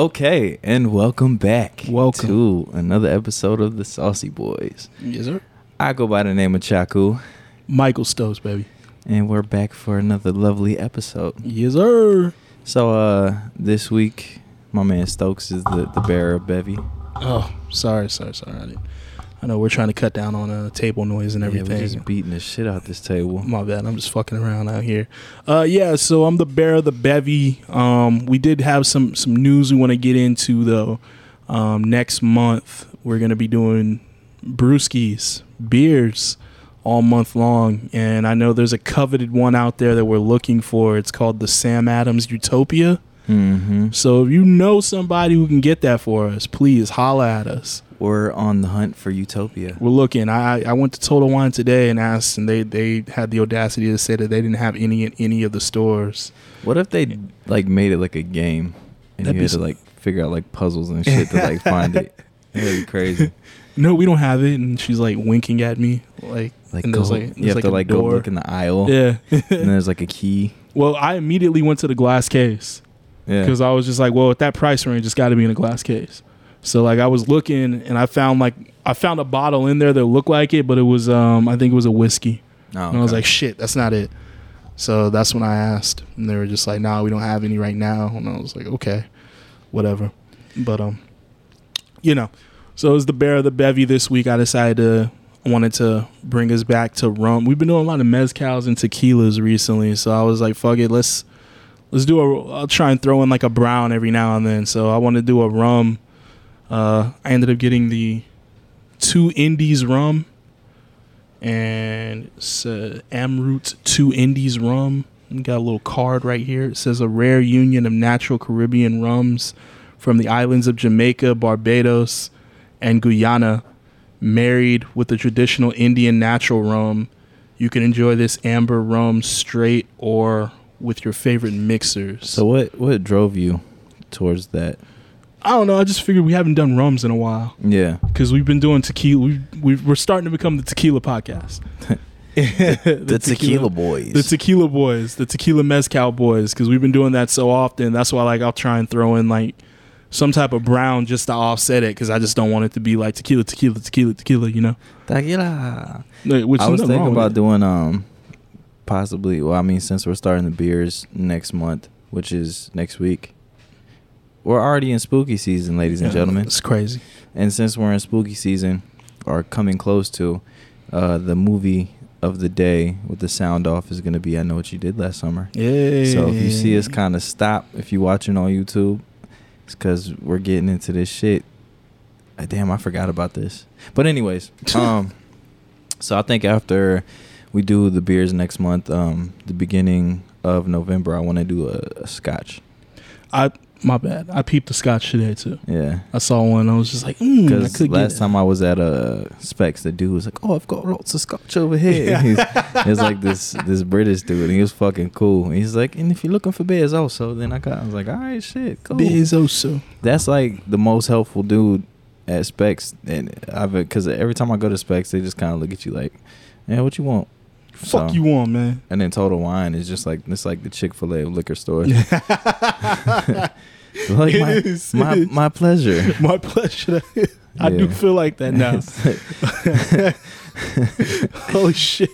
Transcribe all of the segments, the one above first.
Okay, and welcome back. Welcome. to another episode of the Saucy Boys. Yes, sir. I go by the name of Chaku, Michael Stokes, baby. and we're back for another lovely episode. Yes, sir. So, uh, this week, my man Stokes is the, the bearer of Bevy. Oh, sorry, sorry, sorry. I, didn't- I know we're trying to cut down on uh, table noise and Yeah, everything. we're just beating the shit out this table. My bad. I'm just fucking around out here. Uh, yeah. So I'm the bear of the bevy. Um, we did have some some news we want to get into though. Um, next month we're gonna be doing brewskis, beers, all month long, and I know there's a coveted one out there that we're looking for. It's called the Sam Adams Utopia. Mm-hmm. So if you know somebody who can get that for us, please holla at us. We're on the hunt for Utopia. We're looking. I I went to Total Wine today and asked, and they they had the audacity to say that they didn't have any in any of the stores. What if they like made it like a game, and That'd you had to like figure out like puzzles and shit to like find it? That'd be crazy. No, we don't have it. And she's like winking at me, like Like, and go, there's like you have like to a like go look in the aisle, Yeah. and there's like a key. well, I immediately went to the glass case Yeah. because I was just like, well, at that price range, it's got to be in a glass case. So like I was looking and I found like I found a bottle in there that looked like it, but it was um I think it was a whiskey. Oh, And I was like, shit, that's not it. So that's when I asked, and they were just like, nah, we don't have any right now. And I was like, okay, whatever. But um, you know, so it was the bear of the bevy this week, I decided to I wanted to bring us back to rum. We've been doing a lot of mezcals and tequilas recently, so I was like, fuck it, let's let's do a. I'll try and throw in like a brown every now and then. So I want to do a rum. Uh, I ended up getting the two Indies rum and it's uh, Amrut Two Indies rum. We got a little card right here. It says a rare union of natural Caribbean rums from the islands of Jamaica, Barbados, and Guyana, married with the traditional Indian natural rum. You can enjoy this amber rum straight or with your favorite mixers. So what what drove you towards that? I don't know. I just figured we haven't done rums in a while Yeah. because we've been doing tequila. We we we're starting to become the tequila podcast. The, tequila, boys. the tequila boys, the tequila mezcal boys, because we've been doing that so often. That's why, like, I'll try and throw in like some type of brown just to offset it, because I just don't want it to be like tequila, tequila, tequila, tequila. You know, tequila. Which I was thinking about doing um possibly well, I mean since we're starting the beers next month, which is next week. We're already in spooky season, ladies and gentlemen. It's crazy. And since we're in spooky season or coming close to, uh the movie of the day with the sound off is gonna be I Know What You Did Last Summer. Yeah. So if you see us kind of stop, if you're watching on YouTube, it's because we're getting into this shit. Uh, damn, I forgot about this. But anyways, um, so I think after we do the beers next month, um, the beginning of November, I want to do a, a Scotch. I my bad. I peeped the scotch today too. Yeah. I saw one. I was just like, mm, I could last time I was at uh, Specs, the dude was like, "Oh, I've got lots of scotch over here." He's, he was like this this British dude, and he was fucking cool. He's like, "And if you're looking for beers, also," then I got, I was like, "All right, shit, cool." Beers also. That's like the most helpful dude at Specs, and I've because every time I go to Specs, they just kind of look at you like, "Yeah, what you want?" Fuck So- you on, man. And then Total Wine is just like it's like the Chick Fil A liquor store. like It my, is, my my pleasure. My pleasure. I do feel like that now. Holy shit.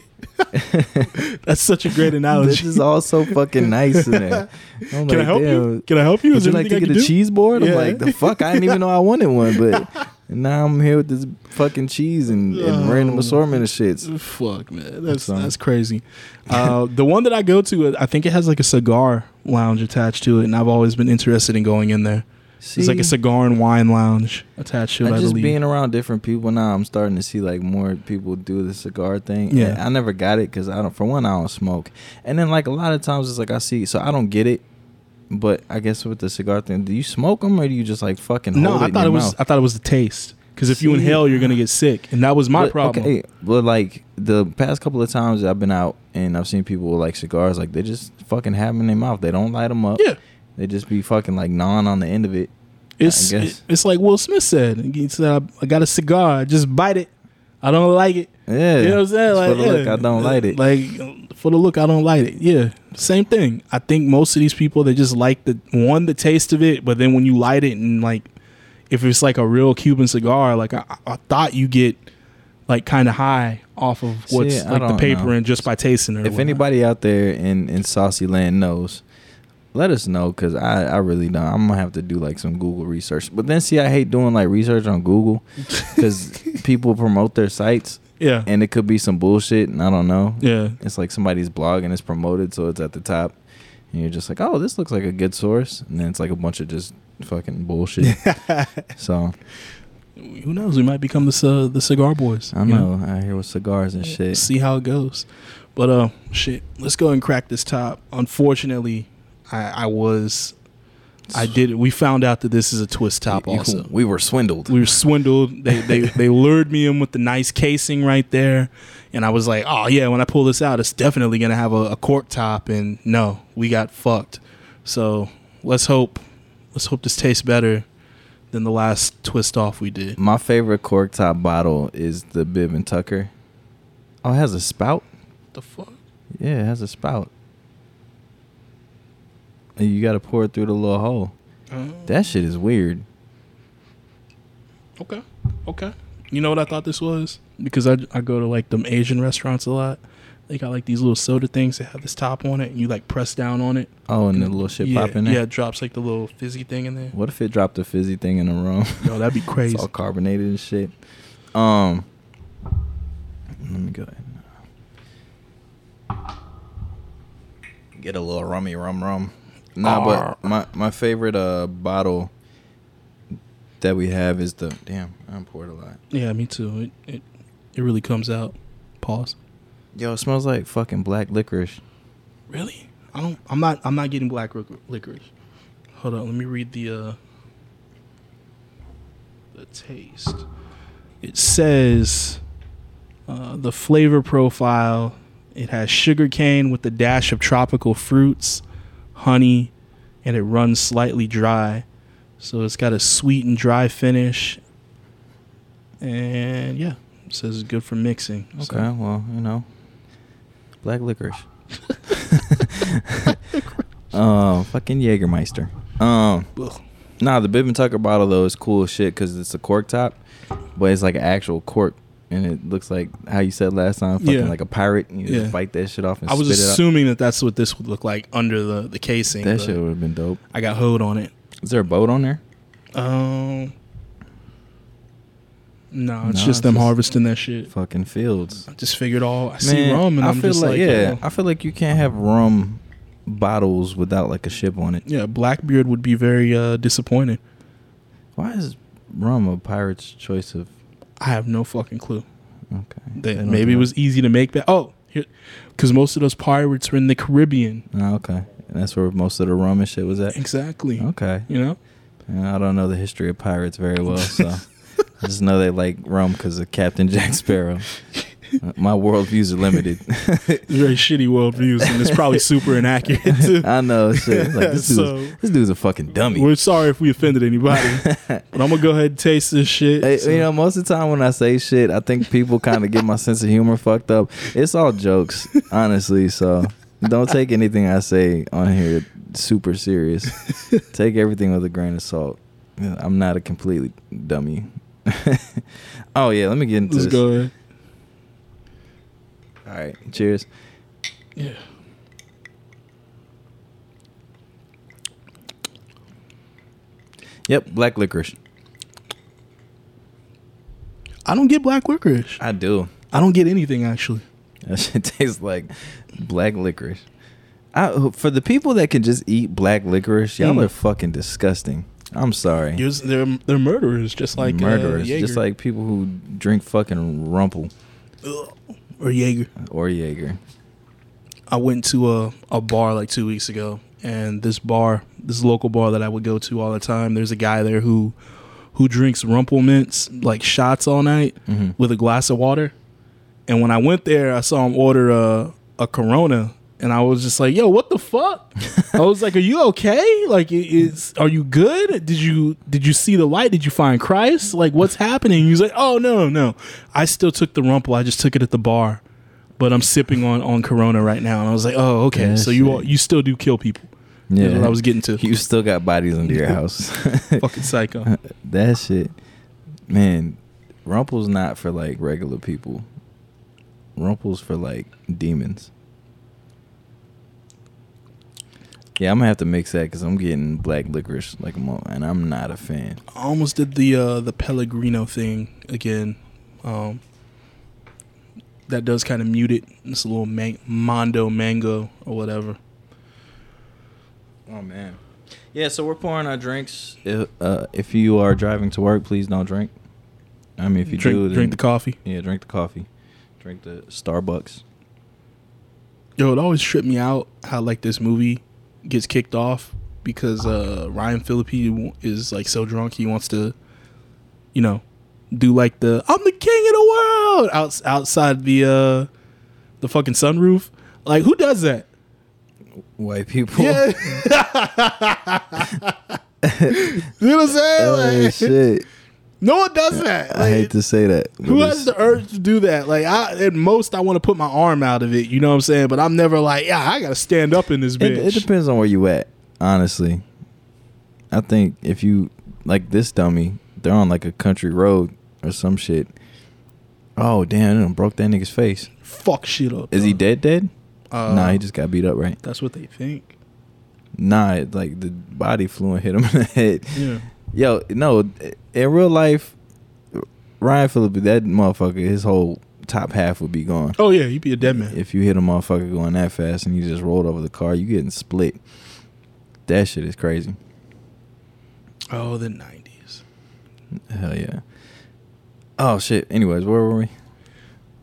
That's such a great analogy. this is all so fucking nice in there. I'm Can I like, help you? Can I help you? Would Is you like to get I a do? cheese board? I'm like, the fuck, I didn't even know I wanted one, but now I'm here with this fucking cheese and, and random assortment of shits. Fuck, man. That's So- that's crazy. Uh, the one that I go to, I think it has like a cigar lounge attached to it, and I've always been interested in going in there. it's like a cigar and wine lounge attached to it. I I just believe. being around different people now, I'm starting to see like more people do the cigar thing. Yeah. And I never got it because I don't. For one, I don't smoke, and then like a lot of times it's like I see, so I don't get it. But I guess with the cigar thing, do you smoke them or do you just like fucking no, hold it I in thought it was. mouth? I thought it was the taste. Because if you inhale, you're gonna get sick, and that was my But, problem. Okay, but like the past couple of times I've been out and I've seen people with like cigars, like they just fucking have them in their mouth. They don't light them up. Yeah, They just be fucking like gnawing on the end of it. it's it's like Will Smith said. He said, "I, I got a cigar. I just bite it. I don't like it. Yeah, You know what I'm saying? Like, for the look. I don't like it. Like for the look, I don't like it. Yeah, same thing. I think most of these people they just like the one the taste of it, but then when you light it and like if it's like a real Cuban cigar, like I, I thought you get like kind of high off of what's See, like the paper know. and just by tasting it. if whatnot. anybody out there in in saucy land knows let us know because I, I really don't i'm gonna have to do like some google research but then see i hate doing like research on google because people promote their sites yeah, and it could be some bullshit and i don't know yeah, it's like somebody's blog and it's promoted so it's at the top and you're just like oh this looks like a good source and then it's like a bunch of just fucking bullshit so who knows? We might become the c- the cigar boys. i you know i hear with cigars and shit See how it goes. But uh, shit. Let's go and crack this top. Unfortunately, I, I was, I did. We found out that this is a twist top. You- Also, we were swindled we were swindled. They they they lured me in with the nice casing right there, and I was like, oh yeah, when I pull this out, it's definitely gonna have a, a cork top. And no, we got fucked. So let's hope, let's hope this tastes better than the last twist off we did. My favorite cork top bottle is the Bib and Tucker. Oh, it has a spout. The fuck. Yeah, it has a spout. And you got to pour it through the little hole. Uh, That shit is weird. Okay. Okay. You know what I thought this was? Because I, I go to like them Asian restaurants a lot. They got like these little soda things that have this top on it, and you like press down on it. Oh, and the little shit yeah, pop in there. Yeah, it drops like the little fizzy thing in there. What if it dropped a fizzy thing in the room? Yo, that'd be crazy. it's all carbonated and shit. Um, let me go ahead. Get a little rummy rum rum. Nah, Arr. but my my favorite uh bottle that we have is the damn. I'm poured a lot. Yeah, me too. It it, it really comes out. Pause. Yo, it smells like fucking black licorice. Really? I don't. I'm not. I'm not getting black licorice. Hold on. Let me read the uh the taste. It says uh, the flavor profile. It has sugar cane with a dash of tropical fruits, honey, and it runs slightly dry. So it's got a sweet and dry finish. And yeah, it says it's good for mixing. Okay, So- well, you know, black licorice. um, fucking Jägermeister. Um, nah, the Bib and Tucker bottle though is cool as shit because it's a cork top, but it's like an actual cork, and it looks like how you said last time, fucking Yeah. like a pirate. And you Yeah. just bite that shit off and I was assuming that that's what this would look like under the the casing. That shit would have been dope. I got hoed on it. Is there a boat on there? Um, no, it's No, just them just- harvesting that shit. Fucking fields. I just figured all I see rum and I I'm feel just like, like, yeah, oh. I feel like you can't have rum bottles without like a ship on it. yeah. Blackbeard would be very uh, disappointed. Why is rum a pirate's choice of? I have no fucking clue. Okay, They, maybe it was easy to make that. Oh, because most of those pirates were in the Caribbean. Oh, okay, and that's where most of the rum and shit was at. Exactly. Okay, You know. I don't know the history of pirates very well, so I just know they like rum because of Captain Jack Sparrow. My worldviews are limited. Very shitty worldviews, and it's probably super inaccurate too. I know shit. Like this, dude's, So- this dude's a fucking dummy. We're sorry if we offended anybody, but I'm gonna go ahead and taste this shit. Hey, So- you know, most of the time when I say shit, I think people kind of get my sense of humor fucked up. It's all jokes, honestly. So don't take anything I say on here super serious. take everything with a grain of salt. I'm not a completely dummy. oh yeah, let me get into Let's this. All right, cheers. Yeah. Yep, black licorice. I don't get black licorice. I do. I don't get anything actually. That shit tastes like black licorice. I, for the people that can just eat black licorice, y'all Mm. are fucking disgusting. I'm sorry. You're, they're they're murderers, just like murderers, uh, just like people who drink fucking Rumple Ugh. Or Jaeger. or Jaeger. I went to a a bar like two weeks ago, and this bar, this local bar that I would go to all the time. There's a guy there who who drinks Rumple Minze like shots all night hmm with a glass of water. And when I went there, I saw him order a a Corona, and I was just like, "Yo, what the fuck?" I was like, "Are you okay? Like, is are you good? Did you did you see the light? Did you find Christ? Like, what's happening?" He was like, "Oh no, no, I still took the rumple. I just took it at the bar, but I'm sipping on on Corona right now." And I was like, "Oh, okay. Yeah, so you all- you still do kill people?" Yeah, what I was getting to. You still got bodies under your house. Fucking psycho. that shit, man. Rumple's not for like regular people. Rumple's for like demons. Yeah, I'm gonna have to mix that because I'm getting black licorice like a mo, and I'm not a fan. I almost did the uh the Pellegrino thing again. Um that does kind of mute it. It's a little man- Mondo mango or whatever. Oh man. Yeah, so we're pouring our drinks. If, uh, if you are driving to work, please don't drink. I mean, if you drink do, drink the coffee. Yeah, drink the coffee. Drink the Starbucks. Yo, it always tripped me out how like this movie gets kicked off because uh Ryan Phillippe is like so drunk he wants to, you know, do like the I'm the king of the world out, outside the uh the fucking sunroof. Like who does that? White people. Yeah. you know what I'm saying? Oh Like, shit! No one does that. I hate to say that. who has the urge to do that? Like, I at most I want to put my arm out of it. You know what I'm saying? But I'm never like, yeah, I got to stand up in this It, bitch. it depends on where you at. Honestly, I think if you like this dummy, they're on like a country road or some shit. Oh damn! It broke that nigga's face. Fuck shit up. Is he dead? Dead? Uh, nah, he just got beat up, right? That's what they think. Nah, it, like the body flew and hit him in the head. Yeah. Yo, no, in real life, Ryan Phillippe, that motherfucker, his whole top half would be gone. Oh yeah, he'd be a dead man. If you hit a motherfucker going that fast and you just rolled over the car, you getting split. That shit is crazy. Oh, the '90s. Hell yeah. Oh shit. Anyways, where were we?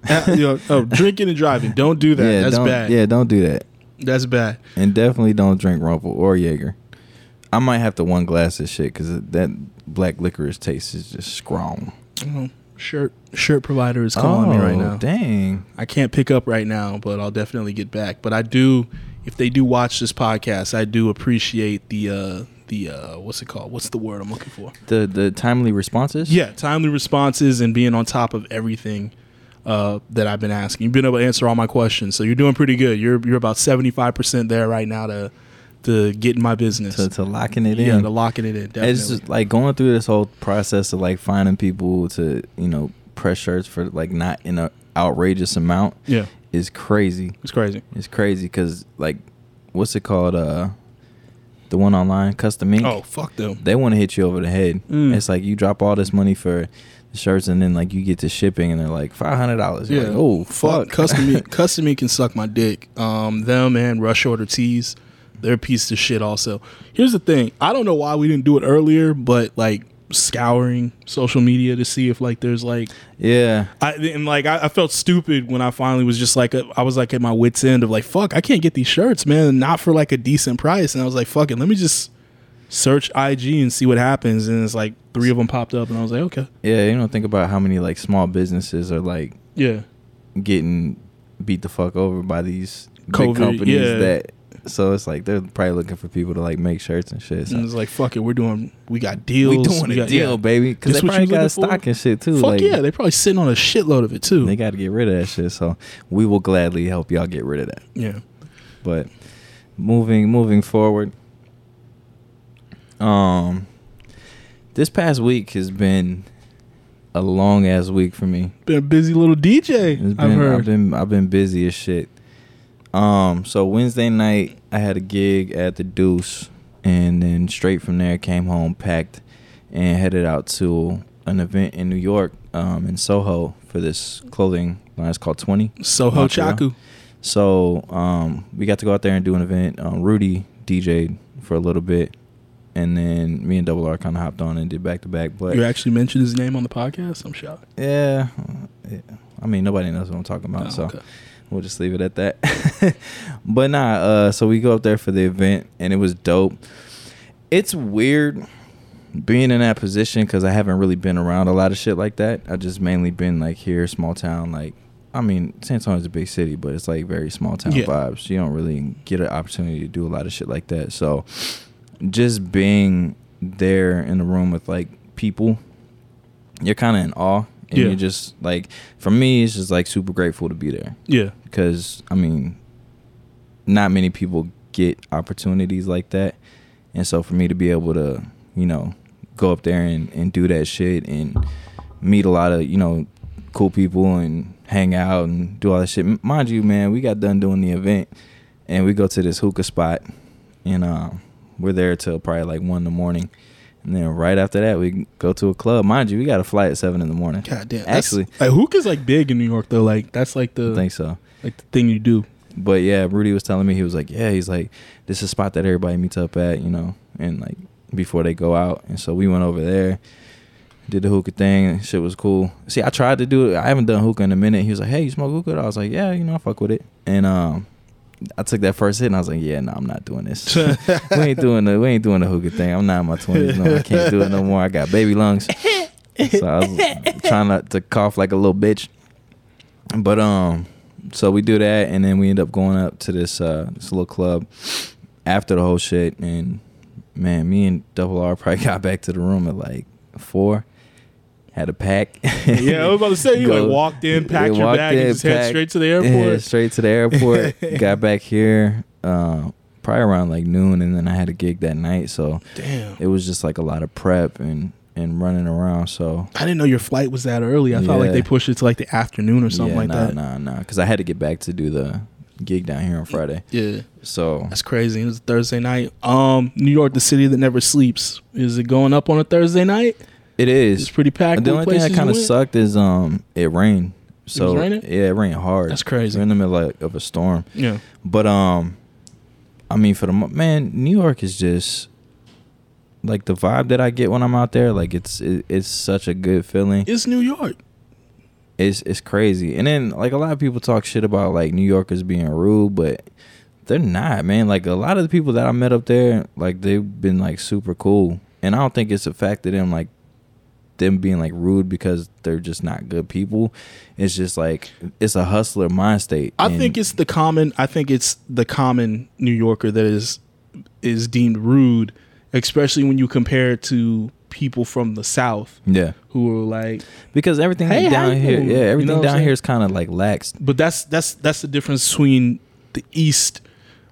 Uh, you know, oh, drinking and driving. Don't do that. yeah, That's bad. Yeah, don't do that. That's bad. And definitely don't drink Rumple or Jaeger. I might have to one glass of shit because that black licorice taste is just strong. Oh, shirt shirt provider is calling me right Oh, now. Dang. I can't pick up right now, but I'll definitely get back. But I do, if they do watch this podcast, I do appreciate the uh the uh what's it called? What's the word I'm looking for? The the timely responses. Yeah, timely responses and being on top of everything uh that I've been asking. You've been able to answer all my questions, so you're doing pretty good. You're you're about seventy five percent there right now to to get in my business. To, to locking it yeah, in. to locking it in. Definitely. It's just like going through this whole process of like finding people to you know press shirts for like not in a outrageous amount yeah, is crazy. it's crazy. It's crazy because like what's it called? Uh, the one online custom ink. Oh fuck them. they want to hit you over the head. Mm. It's like you drop all this money for shirts and then like you get to shipping and they're like five hundred dollars. Yeah. Like, oh fuck. Custom me, custom me can suck my dick. Um, them and Rush Order Tees, they're a piece of shit. Also, here's the thing. I don't know why we didn't do it earlier, but like scouring social media to see if like there's like yeah. I and like I, I felt stupid when I finally was just like I was like at my wits end of like fuck I can't get these shirts man not for like a decent price and I was like fuck it let me just search IG and see what happens and it's like three of them popped up and I was like okay Yeah, you don't think about how many like small businesses are like yeah getting beat the fuck over by these COVID, big companies yeah. that so it's like they're probably looking for people to like make shirts and shit. So and it's like fuck it we're doing we got deals we doing a got- deal, yeah. baby. Because they probably got for? stock and shit too. fuck like, yeah they probably sitting on a shitload of it too They got to get rid of that shit. So we will gladly help y'all get rid of that. yeah But moving moving forward, um, this past week has been a long ass week for me. been a busy little DJ It's been, I've heard I've been I've been busy as shit. Um, so Wednesday night I had a gig at the Deuce, and then straight from there came home packed, and headed out to an event in New York, um, in Soho for this clothing line. It's called Twenty. Soho Montreal. Chaku So um, we got to go out there and do an event. Um, Rudy DJ'd for a little bit, and then me and Double R kind of hopped on and did back to back. But you actually mentioned his name on the podcast I'm shocked yeah, yeah, I mean nobody knows what I'm talking about, Oh, so okay. We'll just leave it at that. but nah, uh, so we go up there for the event, and it was dope. It's weird being in that position because I haven't really been around a lot of shit like that. I've just mainly been like here, small town, like I mean, San Antonio's a big city, but it's like very small town Yeah. vibes. You don't really get an opportunity to do a lot of shit like that. So, just being there in the room with like people, you're kind of in awe, and Yeah. you're just like, for me, it's just like super grateful to be there Yeah. because I mean, not many people get opportunities like that, and so for me to be able to, you know, go up there and, and do that shit and meet a lot of you know cool people and hang out and do all that shit. Mind you, man, we got done doing the event, and we go to this hookah spot, and um, we're there till probably like one in the morning. And then right after that, we go to a club. Mind you, we got a flight at seven in the morning. God damn. That's- Actually, like hookah's like big in New York though. Like that's like I the think so. like the thing you do. But yeah, Rudy was telling me he was like, yeah, he's like, this is a spot that everybody meets up at, you know, and like before they go out. And so we went over there, did the hookah thing, and shit was cool. See, I tried to do it. I haven't done hookah in a minute. He was like, hey, you smoke hookah? I was like, yeah, you know, I fuck with it. And um, I took that first hit and I was like, yeah, no, I'm not doing this. we ain't doing the we ain't doing the hookah thing. I'm not in my twenties no. I can't do it no more. I got baby lungs. So I was trying not to cough like a little bitch. But um so we do that and then we end up going up to this uh this little club after the whole shit and man, me and Double R probably got back to the room at like four. Had a pack. yeah, I was about to say you Go- like walked in, packed Yeah, your walked bag, and in, just head straight to the Yeah, airport. straight to the airport. got back here uh, probably around like noon, and then I had a gig that night, so Damn. it was just like a lot of prep and and running around. So I didn't know your flight was that early. I thought like they pushed it to like the afternoon or something yeah, like nah, that. Nah, nah, because I had to get back to do the gig down here on Friday. Yeah. So That's crazy. It was Thursday night. Um, New York, the city that never sleeps. Is it going up on a Thursday night? It It's pretty packed. The only thing that kind of sucked is um it rained. So raining? yeah, it rained hard. That's crazy. We're in the middle of, of a storm. Yeah. But um, I mean, for the man, New York is just like the vibe that I get when I'm out there. Like it's it, it's such a good feeling. It's New York. It's it's crazy. And then like a lot of people talk shit about like New Yorkers being rude, but they're not, man. Like a lot of the people that I met up there, like they've been like super cool. And I don't think it's a fact of them like them being like rude because they're just not good people. It's just like it's a hustler mind state. I think it's the common. I think it's the common New Yorker that is is deemed rude, especially when you compare it to people from the South yeah. who are like. Because everything Hey, down here, doing? yeah, You everything know down here is kind of like lax. But that's that's that's the difference between the East.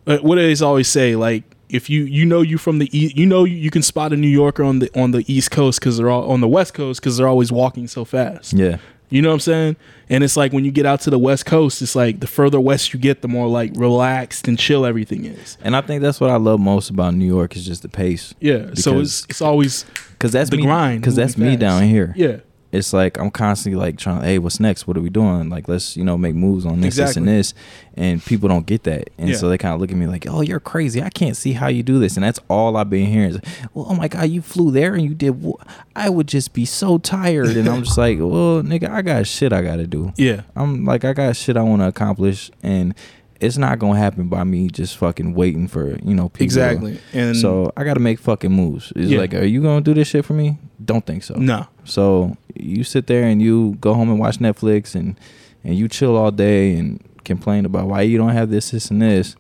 Uh, what do they always say? Like if you you know you from the East, you know you, can spot a New Yorker on the on the East Coast because they're all on the West Coast because they're always walking so fast. Yeah, You know what I'm saying? And it's like when you get out to the West Coast, it's like the further west you get, the more like relaxed and chill everything is. and I think that's what I love most about New York is just the pace. Yeah. so it's it's always Cause that's The me, grind, Cause that's moving me fast. down here. yeah. It's like I'm constantly like trying. Hey, what's next? What are we doing? Like let's you know make moves on this, this, and this, and people don't get that, and Yeah. so they kind of look at me like, oh, you're crazy. I can't see how you do this, and that's all I've been hearing. Is, well, oh my god, you flew there and you did. wh- I would just be so tired, and I'm just like, well, nigga, I got shit I got to do. Yeah. I'm like, I got shit I want to accomplish, and it's not gonna happen by me just fucking waiting for you know people. Exactly. And so I got to make fucking moves. It's Yeah. like, are you gonna do this shit for me? Don't think so. no. So you sit there and you go home and watch Netflix and and you chill all day and complain about why you don't have this, this, and this,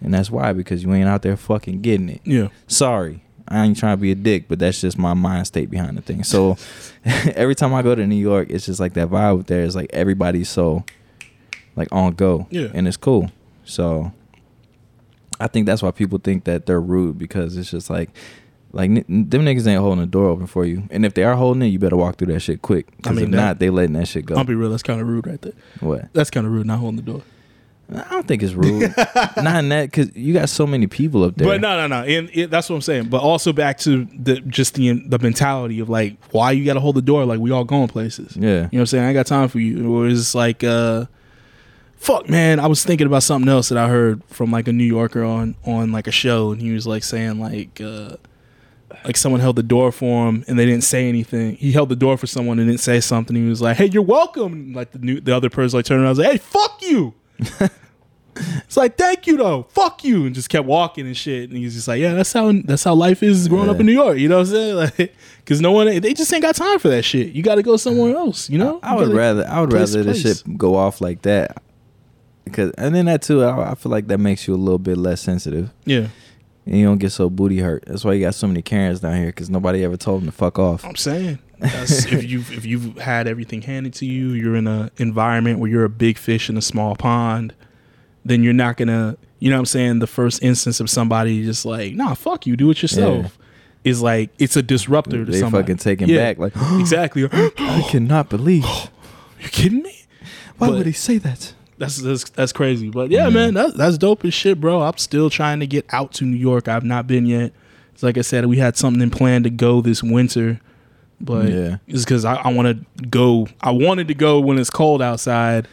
and that's why because you ain't out there fucking getting it. Yeah. Sorry. I ain't trying to be a dick, but that's just my mind state behind the thing. So every time I go to New York, it's just like that vibe there is like everybody's so like on go. Yeah. And it's cool. So I think that's why people think that they're rude because it's just like like them niggas ain't holding the door open for you. And if they are holding it, you better walk through that shit quick. I Because mean, if that- not, they letting that shit go. I'll be real. That's kind of rude right there. what? That's kind of rude. Not holding the door. I don't think it's rude. not in that because you got so many people up there. But no, no, no. And it, that's what I'm saying. But also back to the just the the mentality of like why you got to hold the door. Like we all going places. Yeah. You know what I'm saying? I ain't got time for you. Or it's like, uh, fuck, man. I was thinking about something else that I heard from like a New Yorker on on like a show, and he was like saying like, uh, like someone held the door for him and they didn't say anything. He held the door for someone and didn't say something. He was like, "Hey, you're welcome." Like the new the other person like turned around and was like, "Hey, fuck you." it's like thank you though, fuck you, and just kept walking and shit. And he's just like, yeah, that's how that's how life is growing up in New York. You know what I'm saying? Like, because no one they just ain't got time for that shit. You got to go somewhere else. You know? I You would rather I would rather the shit go off like that. Because and then that too, I, I feel like that makes you a little bit less sensitive, Yeah, and you don't get so booty hurt. That's why you got so many Karens down here, because nobody ever told them to fuck off. I'm saying. If you if you've had everything handed to you, you're in a environment where you're a big fish in a small pond, then you're not gonna. You know what I'm saying? The first instance of somebody just like, nah, fuck you, do it yourself, is like it's a disruptor to They somebody. fucking taken Yeah. back like exactly. I cannot believe. you kidding me? Why But- would he say that? That's that's, that's crazy. But yeah, man, that's that's dope as shit, bro. I'm still trying to get out to New York. I've not been yet. It's like I said, we had something in plan to go this winter, but Yeah. it's because I, I want to go. I wanted to go when it's cold outside,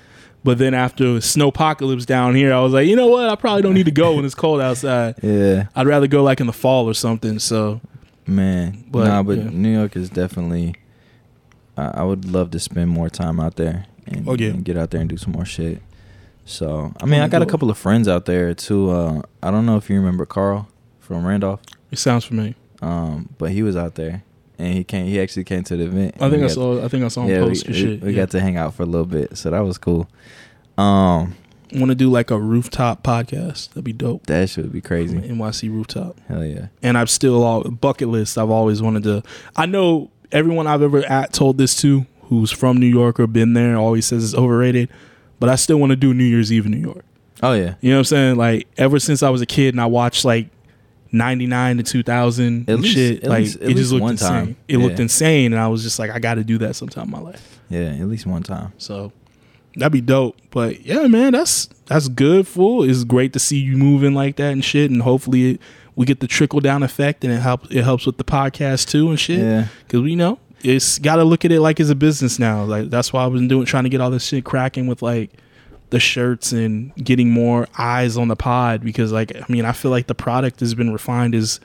but then after snowpocalypse down here, I was like, you know what? I probably don't need to go when it's cold outside. Yeah, I'd rather go like in the fall or something. So man. But, nah, but yeah. New York is definitely. I, I would love to spend more time out there and, Oh, yeah. and get out there and do some more shit. So I mean, I got a couple of friends out there too. Uh, I don't know if you remember Carl from Randolph. it sounds familiar. Um, but he was out there, and he came. He actually came to the event. I think I saw. I think I saw him Yeah, post we, shit. we got to hang out for a little bit, so that was cool. Um, want to do like a rooftop podcast. That'd be dope. that should be crazy. NYC rooftop. Hell yeah. and I've still all bucket list. I've always wanted to. I know everyone I've ever at told this to, who's from New York or been there, always says it's overrated. But I still want to do New Year's Eve in New York. Oh yeah. You know what I'm saying? Like ever since I was a kid and I watched like. 99 to 2000 At and least- shit like least- it just looked one insane time. it looked insane and i was just like i gotta do that sometime in my life Yeah, at least one time. so that'd be dope but yeah man that's that's good fool it's great to see you moving like that and shit and hopefully it, we get the trickle down effect and it helps it helps with the podcast too and shit Yeah. because we know it's got to look at it like it's a business now. Like that's why I've been doing trying to get all this shit cracking with like the shirts and getting more eyes on the pod because like I mean I feel like the product has been refined as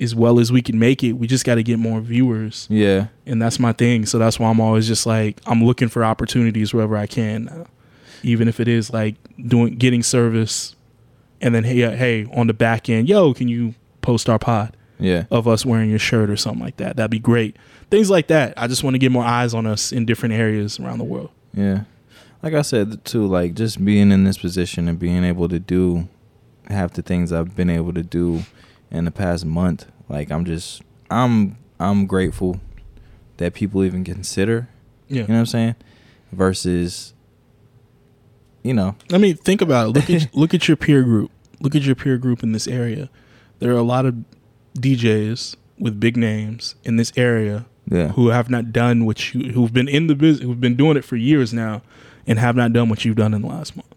as well as we can make it. We just got to get more viewers, Yeah. and that's my thing. So that's why I'm always just like I'm looking for opportunities wherever I can, even if it is like doing getting service, and then hey uh, hey on the back end, yo, can you post our pod? Yeah. of us wearing your shirt or something like that. That'd be great. Things like that. I just want to get more eyes on us in different areas around the world. Yeah. Like I said too, like just being in this position and being able to do half the things I've been able to do in the past month, like I'm just I'm I'm grateful that people even consider, Yeah. you know what I'm saying? Versus you know, I mean, think about it. Look at look at your peer group. Look at your peer group in this area. There are a lot of DJs with big names in this area yeah. who have not done what you who've been in the business who've been doing it for years now and have not done what you've done in the last month.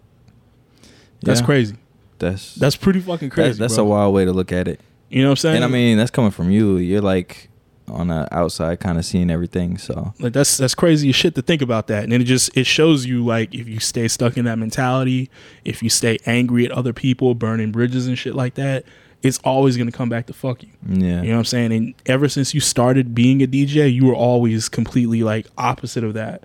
That's Yeah. crazy. That's That's pretty fucking that- crazy. that's bro. a wild way to look at it. You know what I'm saying? And I mean, that's coming from you. You're like on the outside kind of seeing everything, so like that's that's crazy as shit to think about that and then it just it shows you like if you stay stuck in that mentality if you stay angry at other people burning bridges and shit like that it's always going to come back to fuck you yeah. you know what i'm saying and ever since you started being a dj you were always completely like opposite of that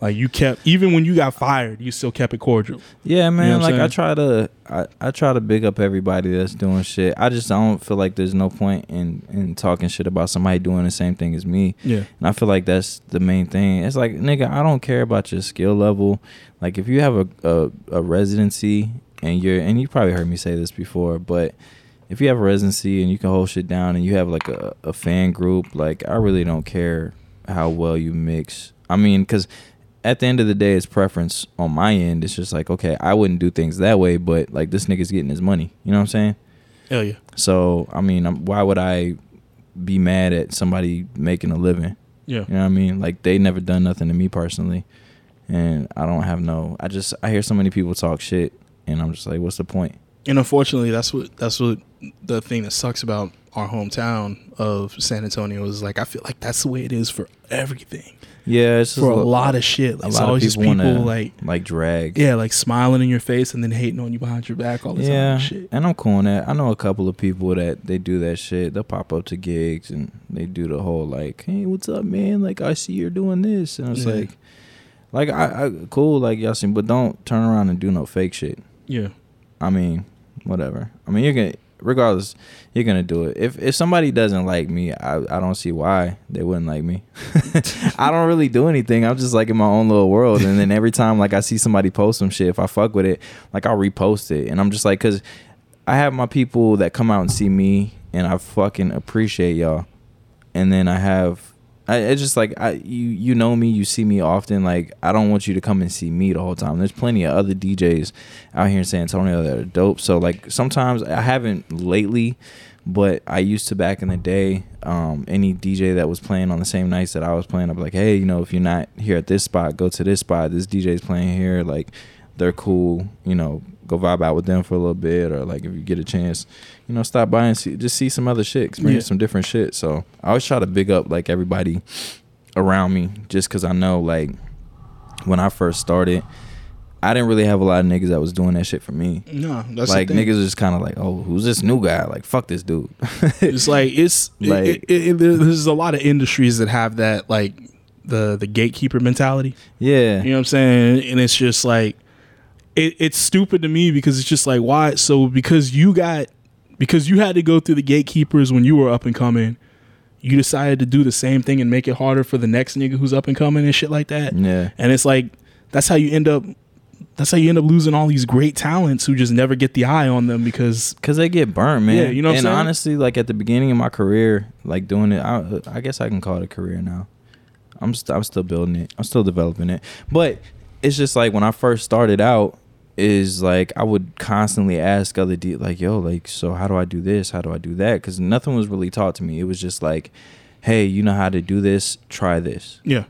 like you kept even when you got fired you still kept it cordial Yeah, man. know like I'm I try to, I, I try to big up everybody that's doing shit. I just don't feel like there's no point in in talking shit about somebody doing the same thing as me. yeah And I feel like that's the main thing. It's like, nigga, I don't care about your skill level. Like if you have a a, a residency and you're, and you probably heard me say this before, but if you have a residency and you can hold shit down and you have like a, a fan group, like I really don't care how well you mix. I mean, because at the end of the day, it's preference on my end. It's just like, okay, I wouldn't do things that way, but like this nigga's getting his money. You know what I'm saying? hell yeah So I mean, I'm, why would I be mad at somebody making a living? yeah You know what I mean? Like they never done nothing to me personally, and I don't have no. I just I hear so many people talk shit, and I'm just like, what's the point? And unfortunately that's what that's what the thing that sucks about our hometown of san antonio is like i feel like that's the way it is for everything Yeah, it's just for a lo- lot of shit. a lot of people people wanna, like like drag. yeah, like smiling in your face and then hating on you behind your back all the time. Yeah, and Shit. and I'm cool on that. I know a couple of people that they do that shit. They'll pop up to gigs and they do the whole like, "Hey, what's up, man? Like, I see you're doing this," and it's Yeah. like, like I, I cool, like y'all seen, but don't turn around and do no fake shit. Yeah. I mean, whatever. I mean, you're gonna regardless, you're gonna do it. If if somebody doesn't like me, I I don't see why they wouldn't like me. I don't really do anything. I'm just like in my own little world. And then every time like I see somebody post some shit, if I fuck with it, like I'll repost it. And I'm just like, cause I have my people that come out and see me, and I fucking appreciate y'all. And then I have I, it's just like I you you know me, you see me often. Like I don't want you to come and see me the whole time. There's plenty of other DJs out here in San Antonio that are dope. So like sometimes I haven't lately, but I used to back in the day. Um, any DJ that was playing on the same nights that I was playing, be like, hey, you know, if you're not here at this spot, go to this spot. This DJ's playing here. Like they're cool. You know, go vibe out with them for a little bit, or like if you get a chance, you know, stop by and see, just see some other shit, experience Yeah. some different shit. So I always try to big up like everybody around me, just because I know like when I first started, I didn't really have a lot of niggas that was doing that shit for me. No, that's like niggas are just kind of like, oh, who's this new guy? Like fuck this dude. It's like it's Like- like it, it, there's a lot of industries that have that like the the gatekeeper mentality. yeah, You know what I'm saying? And it's just like it, it's stupid to me because it's just like why so because you got because you had to go through the gatekeepers when you were up and coming, you decided to do the same thing and make it harder for the next nigga who's up and coming and shit like that. yeah. And it's like that's how you end up that's how you end up losing all these great talents who just never get the eye on them because Cause they get burnt, man. Yeah, you know what I'm and saying? honestly, like at the beginning of my career, like doing it, I, I guess I can call it a career now. I'm st- I'm still building it. I'm still developing it. But it's just like when I first started out, is like I would constantly ask other D like, yo, like, so how do I do this? How do I do that? Because nothing was really taught to me. It was just like, hey, you know how to do this? Try this. yeah.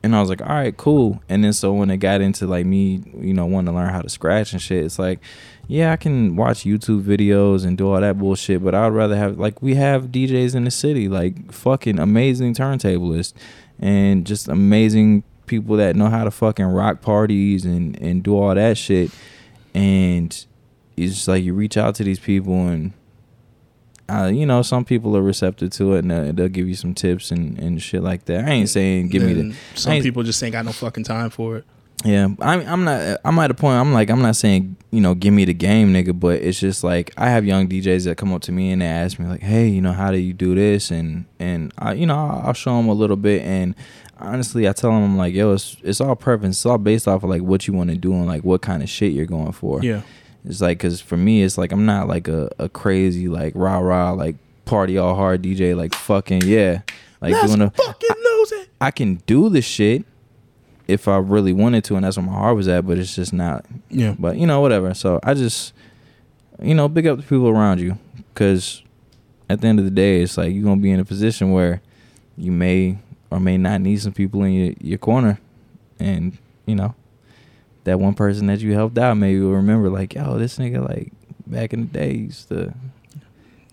And I was like, all right, cool. And then so when it got into like me, you know, wanting to learn how to scratch and shit, it's like, yeah, I can watch YouTube videos and do all that bullshit, but I'd rather have like we have DJs in the city, like fucking amazing turntablists and just amazing people that know how to fucking rock parties and and do all that shit. And it's just like you reach out to these people and uh, you know, some people are receptive to it and uh, they'll give you some tips and, and shit like that. I ain't saying give me the some people just ain't got no fucking time for it. yeah, I'm I'm not I'm at a point I'm like I'm not saying, you know, give me the game, nigga, but it's just like I have young DJs that come up to me and they ask me like, "Hey, you know, how do you do this?" and and I you know, I'll I'll show them a little bit and honestly, I tell them I'm like, "Yo, it's it's all preference. It's all based off of like what you want to do and like what kind of shit you're going for." Yeah. It's like cuz for me it's like I'm not like a a crazy like rah rah like party all hard DJ like fucking yeah. Like Let's doing a fucking lose it. I can do the shit if I really wanted to, and that's where my heart was at. But it's just not. Yeah. But you know, whatever. So I just, you know, big up the people around you, because at the end of the day, it's like you're gonna be in a position where you may or may not need some people in your your corner, and you know, that one person that you helped out, maybe will remember like, yo, this nigga like back in the day used to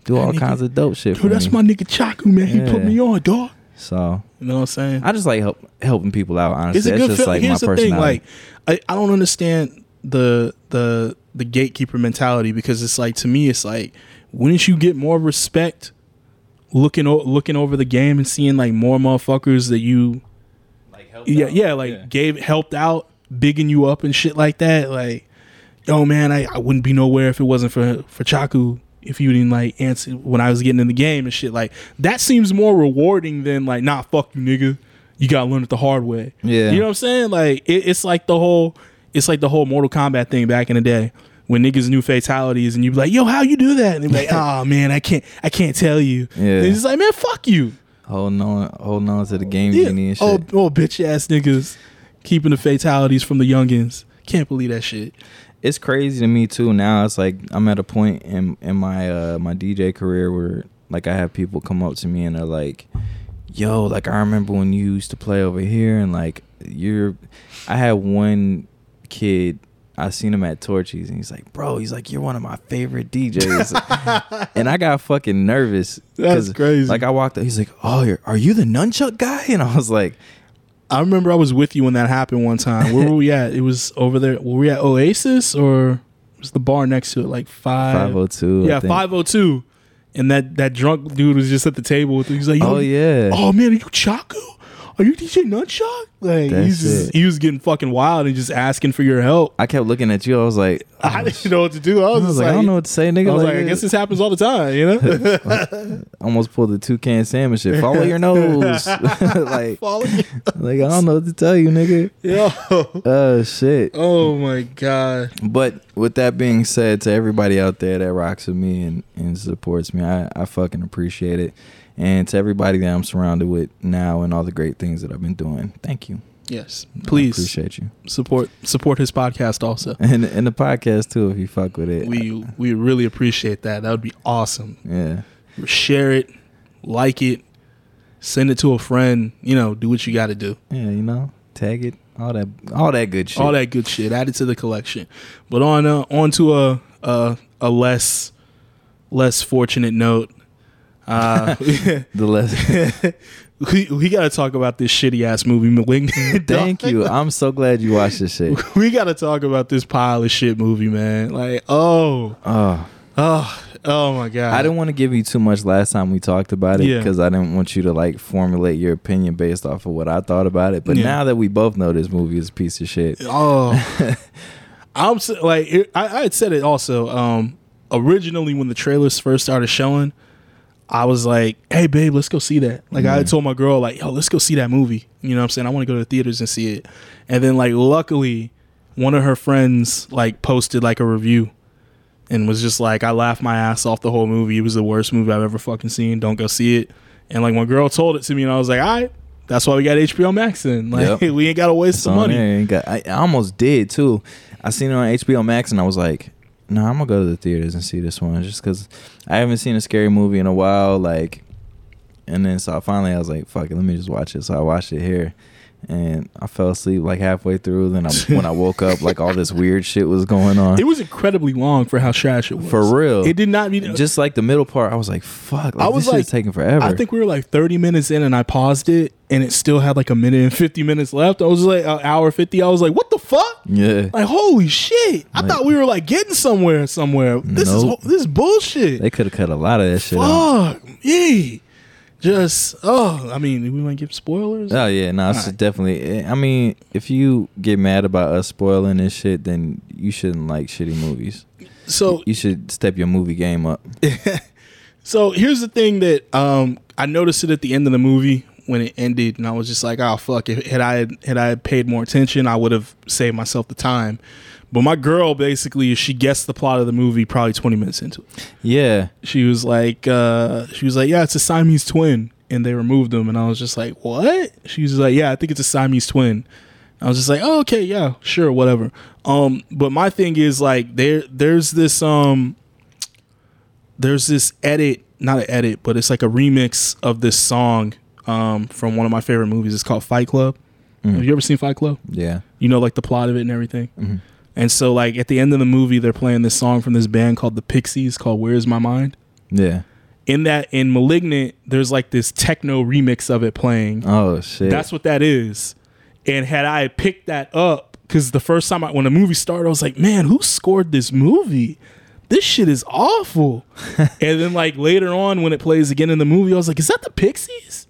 do all nigga- kinds of dope shit. for Dude, that's me. my nigga Chaku, man. He put me on, dog. So You know what I'm saying? I just like help helping people out. Honestly, It's a that's just feeling. like Here's my the thing, personality. like I, I don't understand the the the gatekeeper mentality because it's like to me it's like wouldn't you get more respect looking o- looking over the game and seeing like more motherfuckers that you like help yeah yeah like gave helped out bigging you up and shit like that like yo man I, I wouldn't be nowhere if it wasn't for for Chaku if you didn't like answer when I was getting in the game and shit like that seems more rewarding than like nah fuck you nigga. You gotta learn it the hard way. Yeah. you know what I'm saying? Like it, it's like the whole it's like the whole Mortal Kombat thing back in the day when niggas knew fatalities and you be like yo how you do that and they be like oh man I can't I can't tell you Yeah. and it's like man fuck you holding on, holding on to the game yeah. genie and Oh, shit. oh, bitch ass niggas keeping the fatalities from the youngins. Can't believe that shit. It's crazy to me too. Now it's like I'm at a point in in my uh my DJ career where like I have people come up to me and they're like, "Yo, like I remember when you used to play over here and like you're." I had one kid. I seen him at Torchies and he's like, "Bro, he's like, you're one of my favorite DJs," and I got fucking nervous. That's crazy. Like I walked up, he's like, "Oh, you're, are you the nunchuck guy?" And I was like, I remember I was with you when that happened one time. Where were we at? It was over there. Were we at Oasis or was the bar next to it like five? "Five oh two. Yeah, five oh two. And that that drunk dude was just at the table with. He's like, Oh yeah. Oh man, are you Chaku? Are you DJ Nutshot? Like That's he's just, it. he was getting fucking wild and just asking for your help. I kept looking at you. I was like, I didn't know what to do. I I was, was just like, like, I don't know what to say, nigga. I was like, like, I guess this happens all the time, you know? almost pulled the toucan salmon shit. Follow your nose. like, Follow you. like I don't know what to tell you, nigga. Yo. Oh shit. Oh my god. But with that being said, to everybody out there that rocks with me and, and supports me, I, I fucking appreciate it. And to everybody that I'm surrounded with now and all the great things that I've been doing, thank you. Yes. I Please appreciate you. support support his podcast also. And and the podcast too, if you fuck with it. We we really appreciate that. That would be awesome. yeah. Share it, like it, send it to a friend, you know, do what you got to do. Yeah, you know, tag it, all that, all that good shit. all that good shit added to the collection. But on uh, on to a, a a less less fortunate note, uh, The less. we we got to talk about this shitty ass movie, Malignant. Thank dog. you. I'm so glad you watched this shit. We got to talk about this pile of shit movie, man. Like, oh, Oh, oh, oh my god. I didn't want to give you too much last time we talked about it Yeah. because I didn't want you to like formulate your opinion based off of what I thought about it. But Yeah. now that we both know this movie is a piece of shit, Oh, I'm like I, I had said it also. Um, originally, when the trailers first started showing, I was like, "Hey, babe, let's go see that." Like I had Yeah. told my girl, like, "Yo, let's go see that movie." You know what I'm saying? I want to go to the theaters and see it. And then, like, luckily, one of her friends like posted like a review. And was just like, I laughed my ass off the whole movie. It was the worst movie I've ever fucking seen. Don't go see it. And like, my girl told it to me, and I was like, all right, that's why we got HBO Max then. Like, Yep. we ain't got to waste It's some money. Got- I, I almost did too. I seen it on HBO Max and I was like, no, I'm gonna go to the theaters and see this one just because I haven't seen a scary movie in a while. Like, and then so finally I was like, fuck it, let me just watch it. So I watched it here. And I fell asleep like halfway through. Then I, when I woke up, like all this weird shit was going on. It was incredibly long for how trash it was. For real. It did not mean Just like the middle part, I was like, "Fuck!" Like, I was like- taking forever. I think we were like 30 minutes in and I paused it and it still had like a minute and 50 minutes left. I was like an hour 50. I was like, what the fuck? yeah, Like holy shit. I Like- thought we were like getting somewhere somewhere. This Nope. is this is bullshit. they could have cut a lot of that shit. out. fuck. Yeah. Just oh, I mean, we might give spoilers. Oh yeah, no, it's Alright. definitely. I mean, if you get mad about us spoiling this shit, then you shouldn't like shitty movies. so You should step your movie game up. So here's the thing that um, I noticed it at the end of the movie when it ended, and I was just like, "Oh fuck!" If, had I had I paid more attention, I would have saved myself the time. But my girl basically, she guessed the plot of the movie probably 20 minutes into it. Yeah, She was like, uh, she was like, "Yeah, it's a Siamese twin," and they removed them, and I was just like, "What?" She was like, "Yeah, I think it's a Siamese twin." I was just like, "Oh, okay, yeah, sure, whatever." Um, but my thing is like, there, there's this um, there's this edit, not an edit, but it's like a remix of this song um from one of my favorite movies. It's called Fight Club. Mhm. Have you ever seen Fight Club? yeah. You know, like the plot of it and everything. Mhm. And so, like at the end of the movie, they're playing this song from this band called the Pixies, called "Where's My Mind." Yeah. in that in malignant there's like this techno remix of it playing Oh shit. that's what that is and had i picked that up because the first time I, when the movie started i was like man who scored this movie this shit is awful and then like later on when it plays again in the movie i was like is that the pixies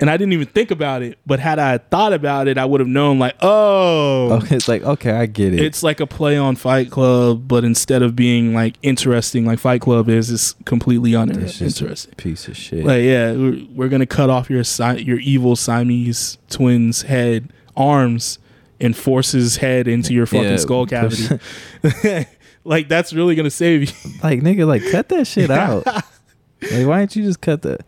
and i didn't even think about it but had i thought about it i would have known like oh it's like okay, I get it. it's like a play on Fight Club, but instead of being like interesting like Fight Club is, it's completely uninteresting. piece of shit. Like, yeah, we're, we're gonna cut off your si- your evil Siamese twins' head arms and force his head into your fucking Yeah, skull cavity. like that's really gonna save you. like nigga, like cut that shit out. like why didn't you just cut the?